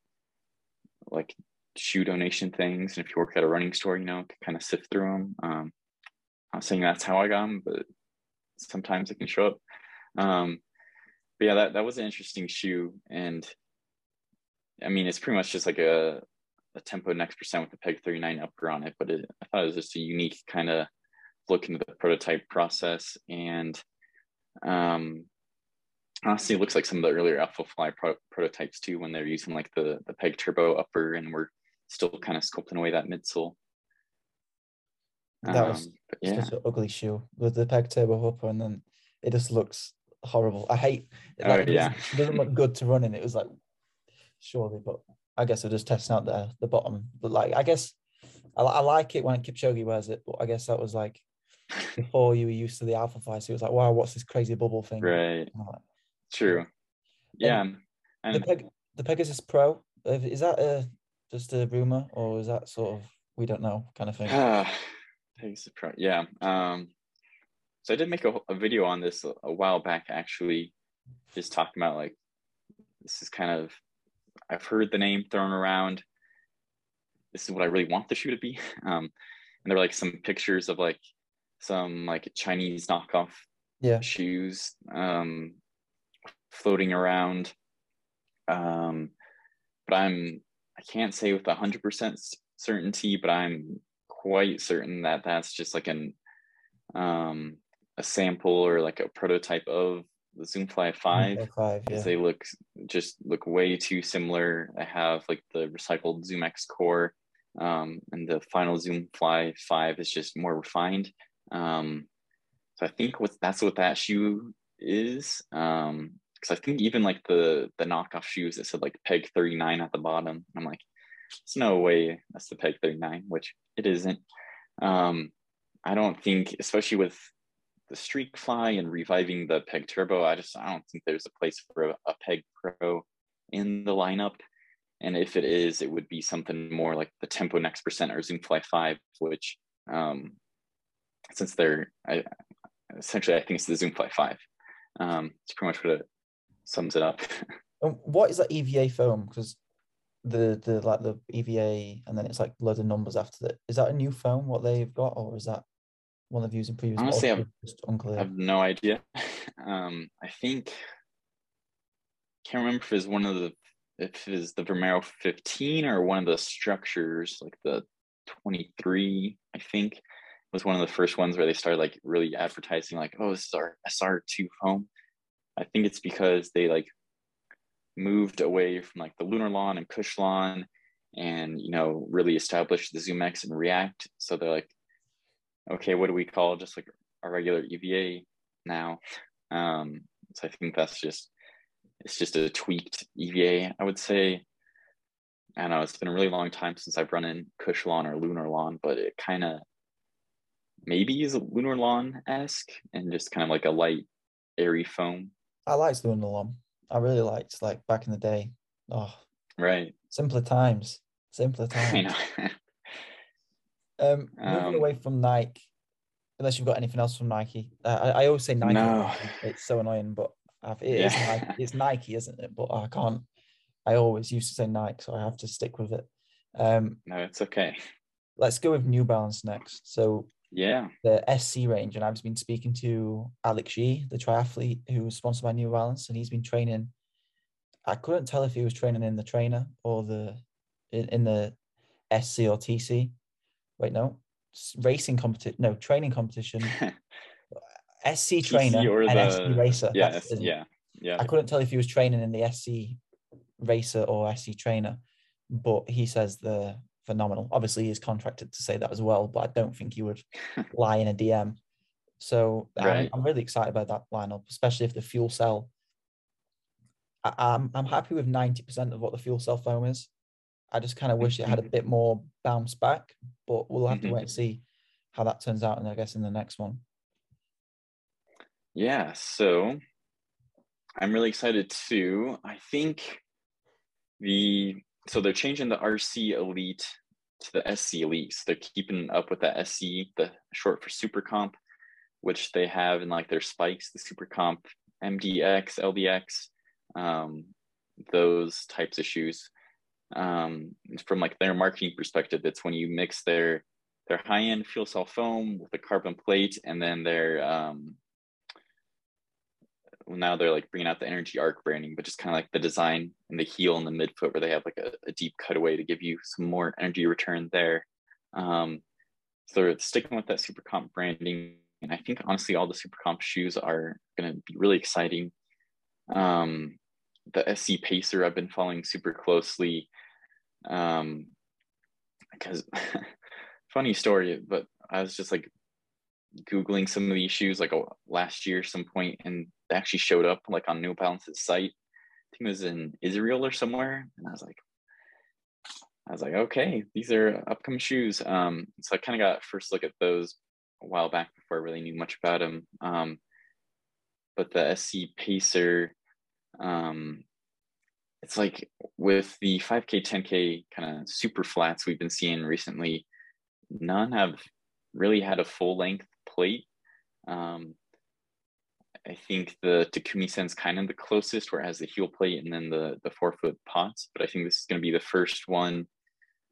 like shoe donation things. And if you work at a running store, you know, kind of sift through them. Um, I'm not saying that's how I got them, but sometimes it can show up. Um, but yeah, that that was an interesting shoe, and I mean, it's pretty much just like a a tempo next percent with the peg 39 upper on it but it, i thought it was just a unique kind of look into the prototype process and um honestly it looks like some of the earlier alpha fly pro- prototypes too when they're using like the the peg turbo upper and we're still kind of sculpting away that midsole That was um, but yeah Such an ugly shoe with the peg turbo upper, and then it just looks horrible. I hate. Oh, Like, it yeah. it doesn't look good to run in. It was like, surely, but I guess they're just testing out the the bottom. But like, I guess I, I like it when Kipchoge wears it, but I guess that was like before you were used to the Alpha Fly. So it was like, wow, what's this crazy bubble thing? Right. True. Yeah. And the, Peg, the Pegasus Pro is that a just a rumor or is that sort of we don't know kind of thing? Pegasus Pro. Yeah. Um. So I did make a, a video on this a while back, actually, just talking about like this is kind of I've heard the name thrown around. This is what I really want the shoe to be. Um, and there were like some pictures of like some like Chinese knockoff yeah. shoes um, floating around. Um, but I'm I can't say with hundred percent certainty, but I'm quite certain that that's just like an um, a sample or like a prototype of the Zoomfly 5 5 yeah. they look just look way too similar. I have like the recycled Zoom X core, um, and the final Zoom Fly 5 is just more refined. Um, so I think what that's what that shoe is. Um, because I think even like the the knockoff shoes that said like Peg 39 at the bottom, I'm like, there's no way that's the Peg 39, which it isn't. Um, I don't think, especially with the Streak Fly and reviving the Peg Turbo. I just I don't think there's a place for a, a Peg Pro in the lineup. And if it is, it would be something more like the Tempo Next Percent or Zoom Fly 5, which um, since they're I, essentially I think it's the Zoom Fly 5. Um, it's pretty much what it sums it up. what is that EVA foam? Because the the like the EVA and then it's like loads of numbers after that. Is that a new foam what they've got or is that one of the views in previous. Honestly, I've, unclear. I have no idea. Um, I think can't remember if it's one of the if it's the Vomero 15 or one of the structures like the 23. I think was one of the first ones where they started like really advertising like, oh, this is our SR2 home I think it's because they like moved away from like the Lunarlon and Cushlon and you know really established the ZoomX and React. So they're like, okay, what do we call just like a regular EVA now? Um, so I think that's just it's just a tweaked EVA, I would say. I know it's been a really long time since I've run in Cushlon or Lunarlon, but it kind of maybe is a Lunarlon esque and just kind of like a light, airy foam. I liked Lunarlon. I really liked like back in the day. Oh, right. Simpler times. Simpler times. Um, moving um, away from Nike, unless you've got anything else from Nike. Uh, I, I, always say Nike. No. It's so annoying, but it yeah. is Nike, it's Nike, isn't it? But I can't. I always used to say Nike, so I have to stick with it. Um, no, it's okay. Let's go with New Balance next. So yeah, the SC range, and I've been speaking to Alex G, the triathlete who was sponsored by New Balance, and he's been training. I couldn't tell if he was training in the trainer or the in, in the SC or TC, wait, no, racing competition, no, training competition. SC trainer and the, SC racer. Yeah, yeah, yeah. I couldn't tell if he was training in the SC racer or SC trainer, but he says the phenomenal. Obviously, he's contracted to say that as well, but I don't think he would lie in a DM. So right. I'm, I'm, really excited about that lineup, especially if the fuel cell. I, I'm I'm happy with ninety percent of what the fuel cell foam is. I just kind of wish it had a mm-hmm. bit more bounce back, but we'll have to wait and mm-hmm. see how that turns out. And I guess in the next one. Yeah. So I'm really excited too. I think the so they're changing the RC Elite to the SC Elite. So they're keeping up with the SC, the short for Super Comp, which they have in like their spikes, the Super Comp MDX, LDX, um, those types of shoes um, from like their marketing perspective, it's when you mix their their high end fuel cell foam with the carbon plate, and then their um, now they're like bringing out the energy arc branding, but just kind of like the design and the heel and the midfoot where they have like a, a deep cutaway to give you some more energy return there. Um, so sticking with that super comp branding. And I think honestly, all the super comp shoes are going to be really exciting. Um, the SC Pacer I've been following super closely um because funny story but i was just like googling some of these shoes like oh, last year some point and they actually showed up like on new balance's site i think it was in israel or somewhere and i was like I was like, okay, these are upcoming shoes. Um, so I kind of got first look at those a while back before I really knew much about them. Um, but the SC Pacer, um, it's like with the 5K, 10K kind of super flats we've been seeing recently, none have really had a full length plate. Um, I think the Takumi Sen's kind of the closest where it has the heel plate and then the the forefoot pods. But I think this is going to be the first one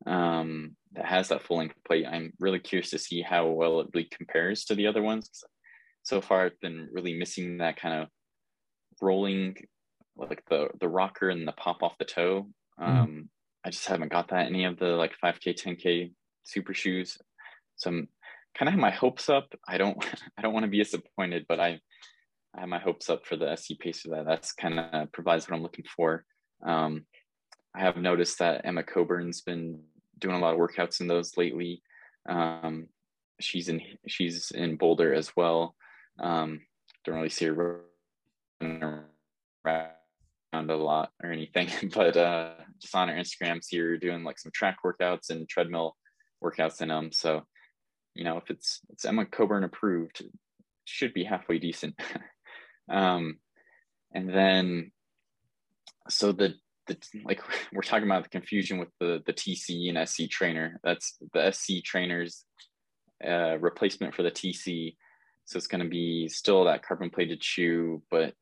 um, that has that full length plate. I'm really curious to see how well it really compares to the other ones. So far, I've been really missing that kind of rolling, like the the rocker and the pop off the toe. Mm. Um, I just haven't got that any of the like 5K, 10K super shoes. So I'm kind of have my hopes up. I don't I don't want to be disappointed, but I I have my hopes up for the SC Pacer that that's kind of provides what I'm looking for. Um, I have noticed that Emma Coburn's been doing a lot of workouts in those lately. Um, she's in she's in Boulder as well. Um, don't really see her around a lot or anything, but uh, just on her Instagram, see her doing like some track workouts and treadmill workouts in them. So, you know, if it's it's Emma Coburn approved, should be halfway decent. Um, and then, so the, the like we're talking about the confusion with the the TC and SC trainer. That's the SC trainer's uh, replacement for the TC. So it's going to be still that carbon plated shoe, but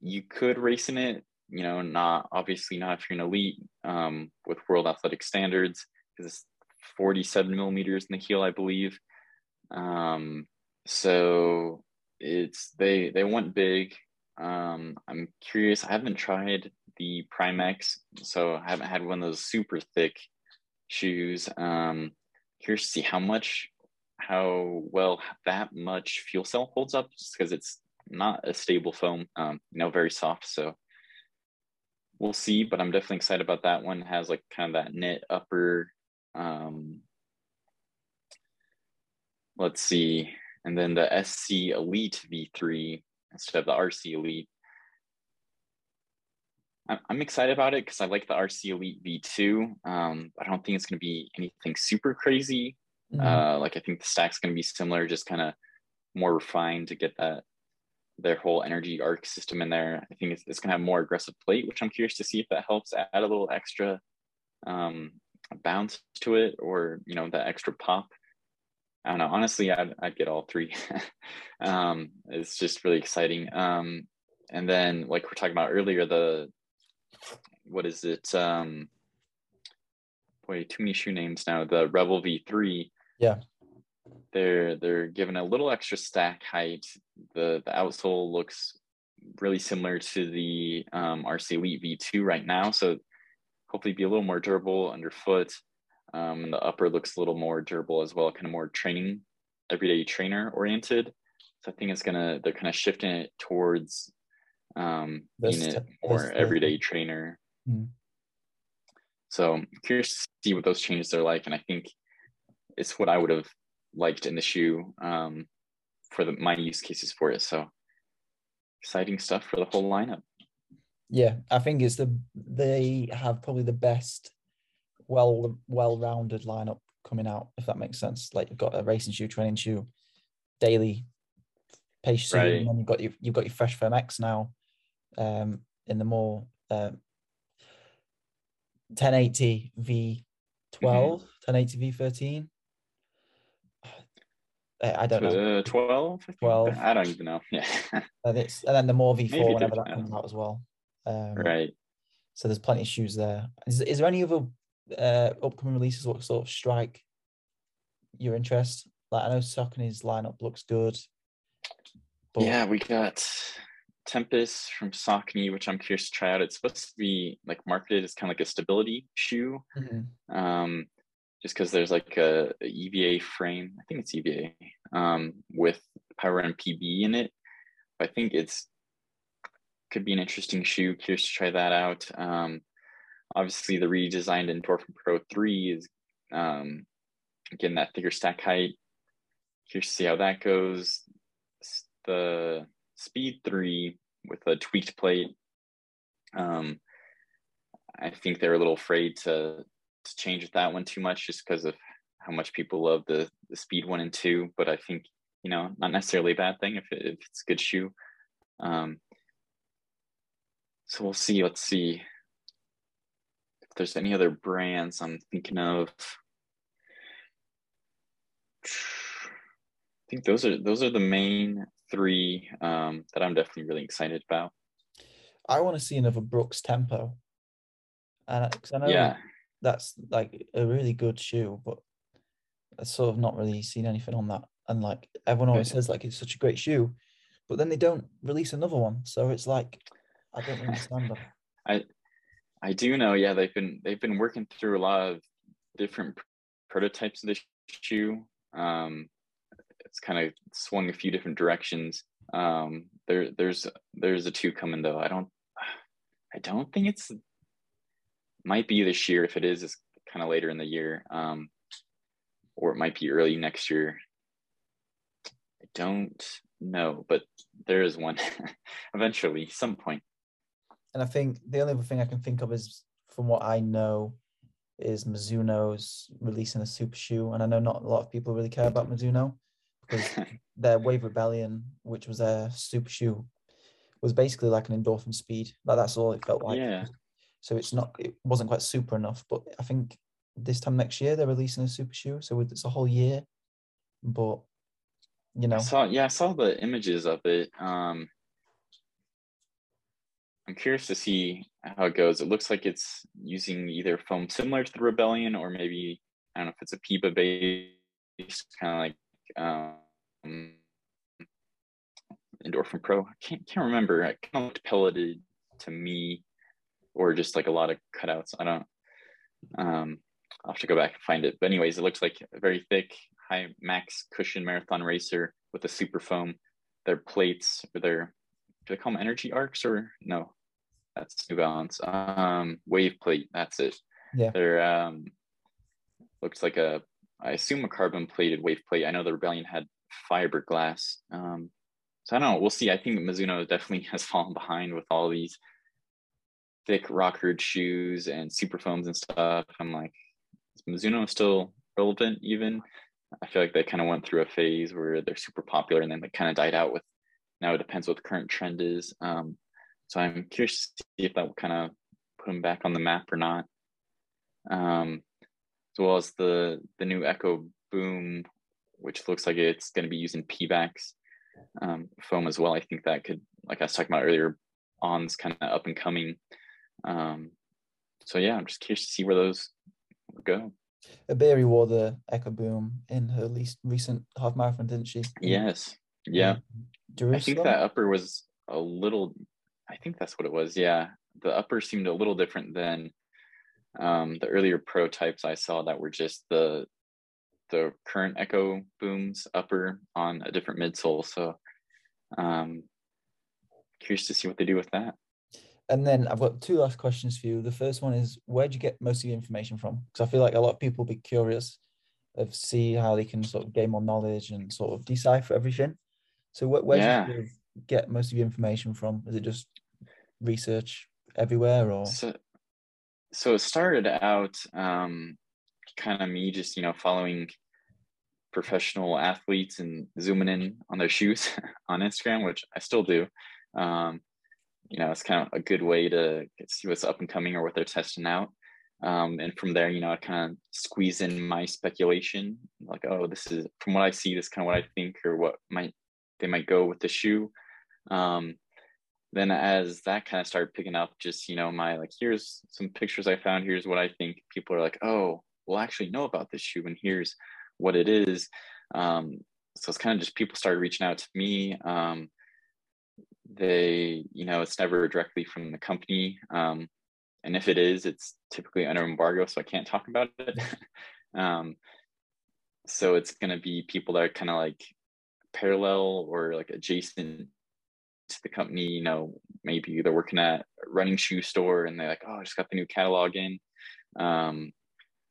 you could race in it. You know, not obviously not if you're an elite um, with world athletic standards because it's 47 millimeters in the heel, I believe. Um, so it's they they went big. Um, I'm curious. I haven't tried the Primex, so I haven't had one of those super thick shoes. Um, curious to see how much, how well that much fuel cell holds up, just because it's not a stable foam. Um, you know, very soft. So we'll see. But I'm definitely excited about that one. It has like kind of that knit upper. Um, let's see and then the SC Elite V3 instead of the RC Elite. I'm excited about it because I like the RC Elite V2. Um, I don't think it's going to be anything super crazy. Mm-hmm. Uh, like I think the stack's going to be similar, just kind of more refined to get that their whole energy arc system in there. I think it's, it's going to have more aggressive plate, which I'm curious to see if that helps add a little extra um, bounce to it, or you know that extra pop. I don't know. Honestly, I'd, I'd get all three. um, it's just really exciting. Um, and then, like we're talking about earlier, the what is it? Um, boy, too many shoe names now. The Rebel V3. Yeah. They're they're given a little extra stack height. The the outsole looks really similar to the um, RC Elite V2 right now. So hopefully be a little more durable underfoot. Um, and the upper looks a little more durable as well, kind of more training, everyday trainer oriented. So I think it's gonna they're kind of shifting it towards um, being it more everyday trainer. Mm-hmm. So I'm curious to see what those changes are like, and I think it's what I would have liked in the shoe um, for the my use cases for it. So exciting stuff for the whole lineup. Yeah, I think it's the they have probably the best well well rounded lineup coming out, if that makes sense. Like you've got a racing shoe, training shoe, daily pace right. and then you've got your you've got your fresh foam X now, um, in the more um, 1080 V12, mm-hmm. 1080 V13. I don't know. Uh, 12? I 12. I don't even know. Yeah. and, it's, and then the more V4 whenever that comes out as well. Um, right. So there's plenty of shoes there. Is, is there any other uh, upcoming releases what sort of strike your interest? Like I know Saucony's lineup looks good. But... Yeah, we got Tempus from Saucony, which I'm curious to try out. It's supposed to be like marketed as kind of like a stability shoe. Mm-hmm. Um, just because there's like a, EVA frame, I think it's EVA, um, with PWRRUN PB in it. I think it's could be an interesting shoe. Curious to try that out. Um, obviously the redesigned Endorphin Pro 3 is um, getting that thicker stack height. Curious to see how that goes. The Speed 3 with a tweaked plate. Um, I think they're a little afraid to to change with that one too much just because of how much people love the the speed one and two. But I think you know not necessarily a bad thing if, it, if it's a good shoe. Um, so we'll see. Let's see if there's any other brands I'm thinking of. I think those are those are the main three um, that I'm definitely really excited about. I want to see another Brooks Tempo, and because I know Yeah, that's like a really good shoe, but I've sort of not really seen anything on that. And like everyone always says, like it's such a great shoe, but then they don't release another one. So it's like I don't understand them. I I do know. Yeah, they've been they've been working through a lot of different prototypes of the shoe. Um, it's kind of swung a few different directions. Um, there there's there's a two coming though. I don't I don't think it's might be this year. If it is, it's kind of later in the year. Um, or it might be early next year. I don't know, but there is one eventually, some point. And I think the only other thing I can think of is from what I know is Mizuno's releasing a super shoe. And I know not a lot of people really care about Mizuno because their Wave Rebellion, which was their super shoe, was basically like an endorphin speed. Like that's all it felt like. Yeah. So it's not it wasn't quite super enough. But I think this time next year they're releasing a super shoe. So it's a whole year. But you know, I saw yeah, I saw the images of it. Um I'm curious to see how it goes. It looks like it's using either foam similar to the Rebellion or maybe I don't know if it's a Pebax based kind of like um Endorphin Pro. I can't can't remember. It kind of looked pelleted to me or just like a lot of cutouts. I don't um I'll have to go back and find it. But anyways, it looks like a very thick, high max cushion marathon racer with a super foam. Their plates or their do they call them energy arcs or no? That's New Balance. Um, wave plate. That's it. Yeah. They're um, looks like a I assume a carbon plated wave plate. I know the Rebellion had fiberglass. Um, so I don't know. We'll see. I think Mizuno definitely has fallen behind with all these thick rockered shoes and super foams and stuff. I'm like, is Mizuno still relevant even? I feel like they kind of went through a phase where they're super popular and then they kind of died out with now it depends what the current trend is. Um, so I'm curious to see if that will kind of put them back on the map or not. Um, as well as the the new Echo Boom, which looks like it's going to be using Pebax um, foam as well. I think that could, like I was talking about earlier, On's kind of up and coming. Um, so yeah, I'm just curious to see where those go. Obiri wore the Echo Boom in her least recent half marathon, didn't she? Yes. Yeah. Jerusalem. I think that upper was a little I think that's what it was. Yeah. The upper seemed a little different than um, the earlier prototypes I saw that were just the the current Echo booms upper on a different midsole. So um curious to see what they do with that. And then I've got two last questions for you. The first one is where do you get most of your information from? Because I feel like a lot of people be curious of see how they can sort of gain more knowledge and sort of decipher everything. So where, where Yeah. do you get most of your information from? Is it just research everywhere or So, so it started out um, kind of me just you know following professional athletes and zooming in on their shoes on Instagram, which I still do. Um, you know, it's kind of a good way to see what's up and coming or what they're testing out. Um, and from there, you know, I kind of squeeze in my speculation, like, oh, this is from what I see, this kind of what I think or what might they might go with the shoe. Um, then as that kind of started picking up just you know my like here's some pictures i found here's what i think people are like oh we'll actually know about this shoe and here's what it is um, so it's kind of just people started reaching out to me um, they you know it's never directly from the company um, and if it is it's typically under embargo so i can't talk about it um, so it's going to be people that are kind of like parallel or like adjacent to the company, you know, maybe they're working at a running shoe store and they're like, oh, I just got the new catalog in. Um,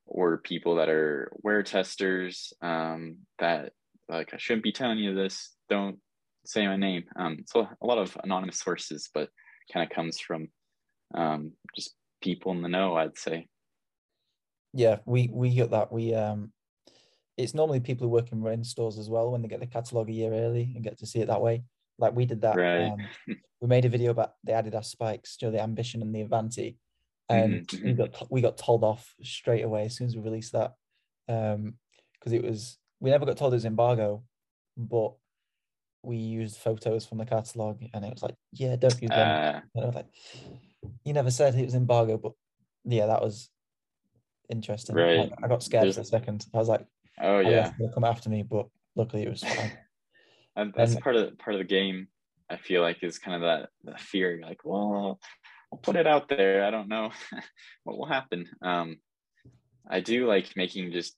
or people that are wear testers um, that like, I shouldn't be telling you this. Don't say my name. Um, so a lot of anonymous sources, but kind of comes from um, just people in the know, I'd say. Yeah, we we get that. We um, it's normally people who work in running stores as well when they get the catalog a year early and get to see it that way. Like we did that. Right. Um, we made a video about the Adidas spikes, you know, the Ambition and the Avanti, and Mhm, we got we got told off straight away as soon as we released that, um, because it was we never got told it was embargo, but we used photos from the catalog, and it was like, yeah, don't use them. Uh, I was like, you never said it was embargo, but yeah, that was interesting. Right. Like, I got scared There's- for a second. I was like, oh oh, yeah, they'll come after me, but luckily it was fine. and that's And- part of part of the game. I feel like is kind of that that fear. You're like, well, I'll put it out there. I don't know what will happen. Um, I do like making just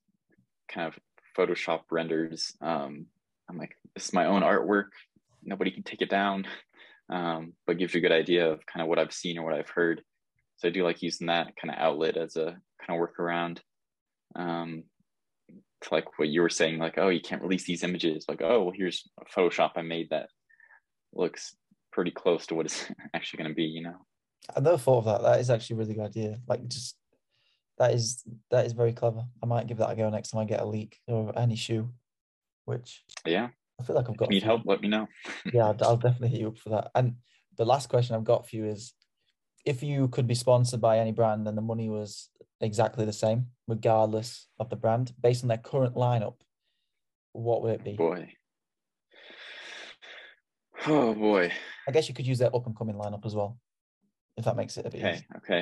kind of Photoshop renders. Um, I'm like, this is my own artwork. Nobody can take it down, um, but gives you a good idea of kind of what I've seen or what I've heard. So I do like using that kind of outlet as a kind of workaround. Um, like what you were saying, like, oh, you can't release these images. Like, oh, well, here's a Photoshop I made that looks pretty close to what it's actually going to be, you know? I never thought of that. That is actually a really good idea. Like just that is that is very clever. I might give that a go next time I get a leak or any shoe, which Yeah. I feel like I've If got. you need help, let me know. Yeah, I'll, I'll definitely hit you up for that. And the last question I've got for you is, if you could be sponsored by any brand and the money was exactly the same, regardless of the brand, based on their current lineup, what would it be? Boy. Oh boy. I guess you could use their up and coming lineup as well, if that makes it a bit Okay. easier. Okay.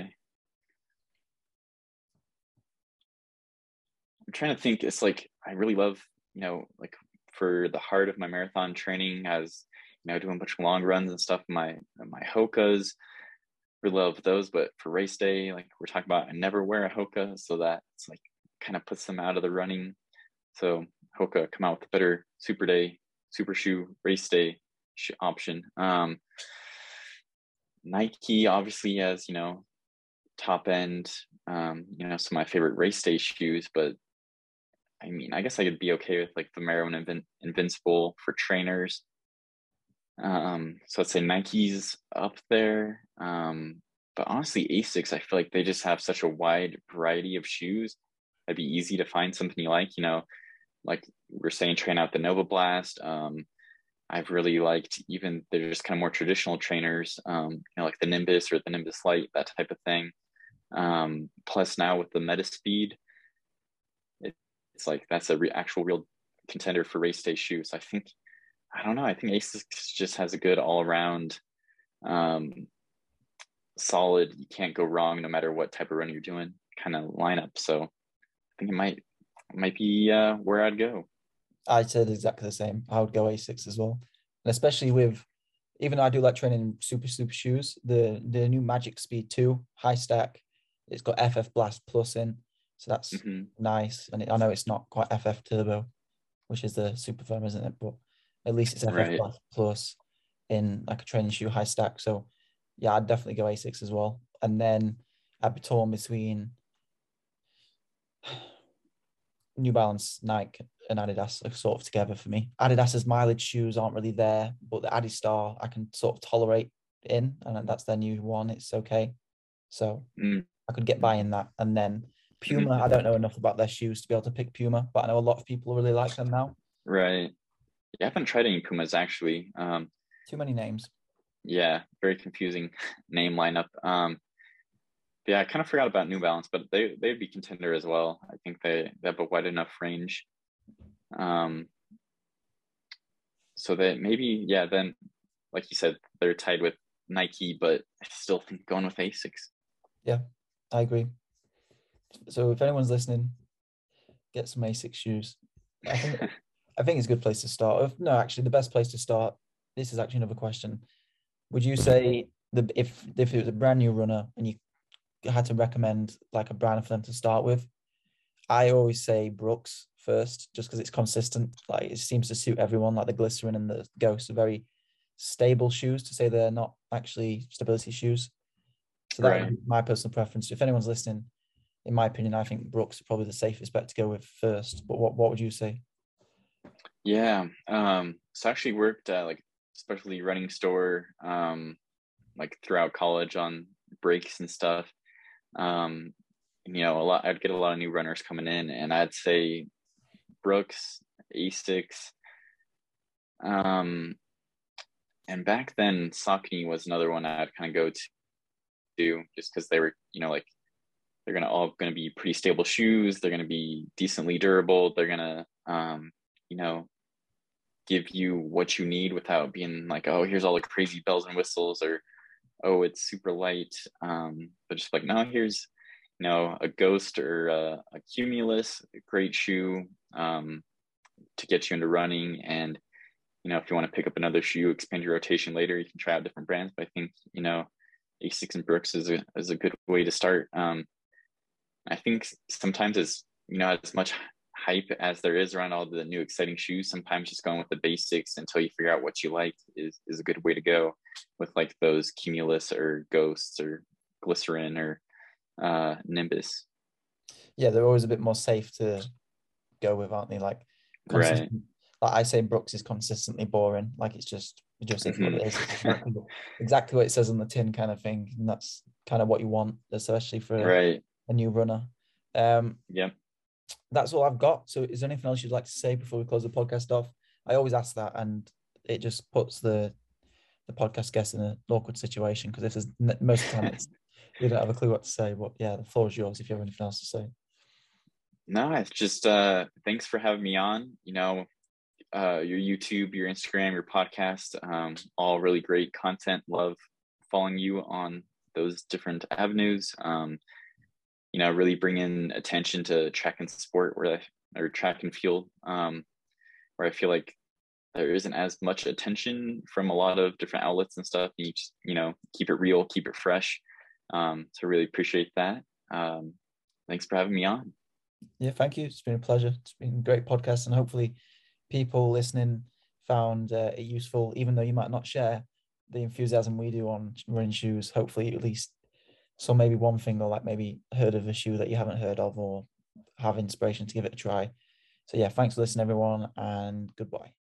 I'm trying to think. It's like I really love, you know, like for the heart of my marathon training, as you know, doing a bunch of long runs and stuff. My my Hokas, really love those. But for race day, like we're talking about, I never wear a Hoka, so that like kind of puts them out of the running. So Hoka come out with a better super day, super shoe race day option. Um, Nike obviously has you know top end, um, you know, some of my favorite race day shoes, but I mean, I guess I could be okay with like the Vomero and Invin- Invincible for trainers. Um, so I'd say Nike's up there. Um, but honestly, Asics, I feel like they just have such a wide variety of shoes. It'd be easy to find something you like, you know, like we're saying, train out the Nova Blast. Um, I've really liked even they're just kind of more traditional trainers, um, you know, like the Nimbus or the Nimbus Light, that type of thing. Um, plus now with the Metaspeed, it's like that's a re- actual real contender for race day shoes. I think I don't know. I think Asics just has a good all around, um, solid. You can't go wrong no matter what type of run you're doing kind of lineup. So I think it might might be uh, where I'd go. I said exactly the same. I would go Asics as well, and especially with, even though I do like training in super super shoes, the the new Magic Speed Two high stack, it's got FF Blast Plus in, so that's hmm nice. And it, I know it's not quite FF Turbo, which is the super firm, isn't it? But at least it's FF Right. Plus in like a training shoe high stack. So yeah, I'd definitely go Asics as well. And then I'd be torn between New Balance, Nike, and Adidas are sort of together for me. Adidas's mileage shoes aren't really there, but the Adistar I can sort of tolerate in, and that's their new one. It's okay. So Mm. I could get by in that. And then Puma, I don't know enough about their shoes to be able to pick Puma, but I know a lot of people really like them now. Right. Yeah, I haven't tried any Pumas actually. Um, Too many names. yeah, very confusing name lineup. Um, yeah, I kind of forgot about New Balance, but they they'd be contender as well. I think they, they have a wide enough range. Um, so that maybe yeah, then like you said, they're tied with Nike, but I still think going with Asics. Yeah, I agree. So if anyone's listening, get some Asics shoes. I think I think it's a good place to start. If- No, actually, the best place to start. This is actually another question. Would you say the if if it was a brand new runner and you had to recommend like a brand for them to start with? I always say Brooks first, just because it's consistent. Like it seems to suit everyone. Like the glycerin and the ghost are very stable shoes. To say they're not actually stability shoes. So that would Right. my personal preference. If anyone's listening, in my opinion, I think Brooks is probably the safest bet to go with first. But what what would you say? Yeah. Um, so I actually worked at like specialty running store um like throughout college on breaks and stuff. Um you know, a lot. I'd get a lot of new runners coming in, and I'd say Brooks, Asics, um, and back then Saucony was another one I'd kind of go to, just because they were, you know, like they're gonna all gonna be pretty stable shoes. They're gonna be decently durable. They're gonna, um, you know, give you what you need without being like, oh, here's all the crazy bells and whistles, or oh, it's super light. Um, but just like, no, here's you know a ghost or a, a cumulus, a great shoe um, to get you into running. And you know, if you want to pick up another shoe, expand your rotation later, you can try out different brands. But I think you know, Asics and Brooks is a is a good way to start. Um, I think sometimes as you know as much hype as there is around all the new exciting shoes, sometimes just going with the basics until you figure out what you like is, is a good way to go with like those Cumulus or Ghosts or Glycerin or uh, Nimbus. Yeah, they're always a bit more safe to go with, aren't they? Like, right. like I say, Brooks is consistently boring. Like it's just just mm-hmm. what it is. Exactly, exactly what it says on the tin, kind of thing. And that's kind of what you want, especially for right. A new runner. Um, yeah that's all I've got. So, is there anything else you'd like to say before we close the podcast off? I always ask that, and it just puts the the podcast guest in an awkward situation because this is most of the time it's, you don't have a clue what to say. But yeah, the floor is yours if you have anything else to say. No, it's just uh, thanks for having me on. You know, uh, your YouTube, your Instagram, your podcast, um, all really great content. Love following you on those different avenues. Um, you know, really bring in attention to track and sport where I, or track and field, um, where I feel like there isn't as much attention from a lot of different outlets and stuff. You just, you know, keep it real, keep it fresh. Um, so really appreciate that. Um, thanks for having me on. Yeah, thank you. It's been a pleasure. It's been a great podcast, and hopefully, people listening found uh, it useful, even though you might not share the enthusiasm we do on running shoes. Hopefully, at least so maybe one thing or like maybe heard of a shoe that you haven't heard of or have inspiration to give it a try. So yeah, thanks for listening everyone and goodbye.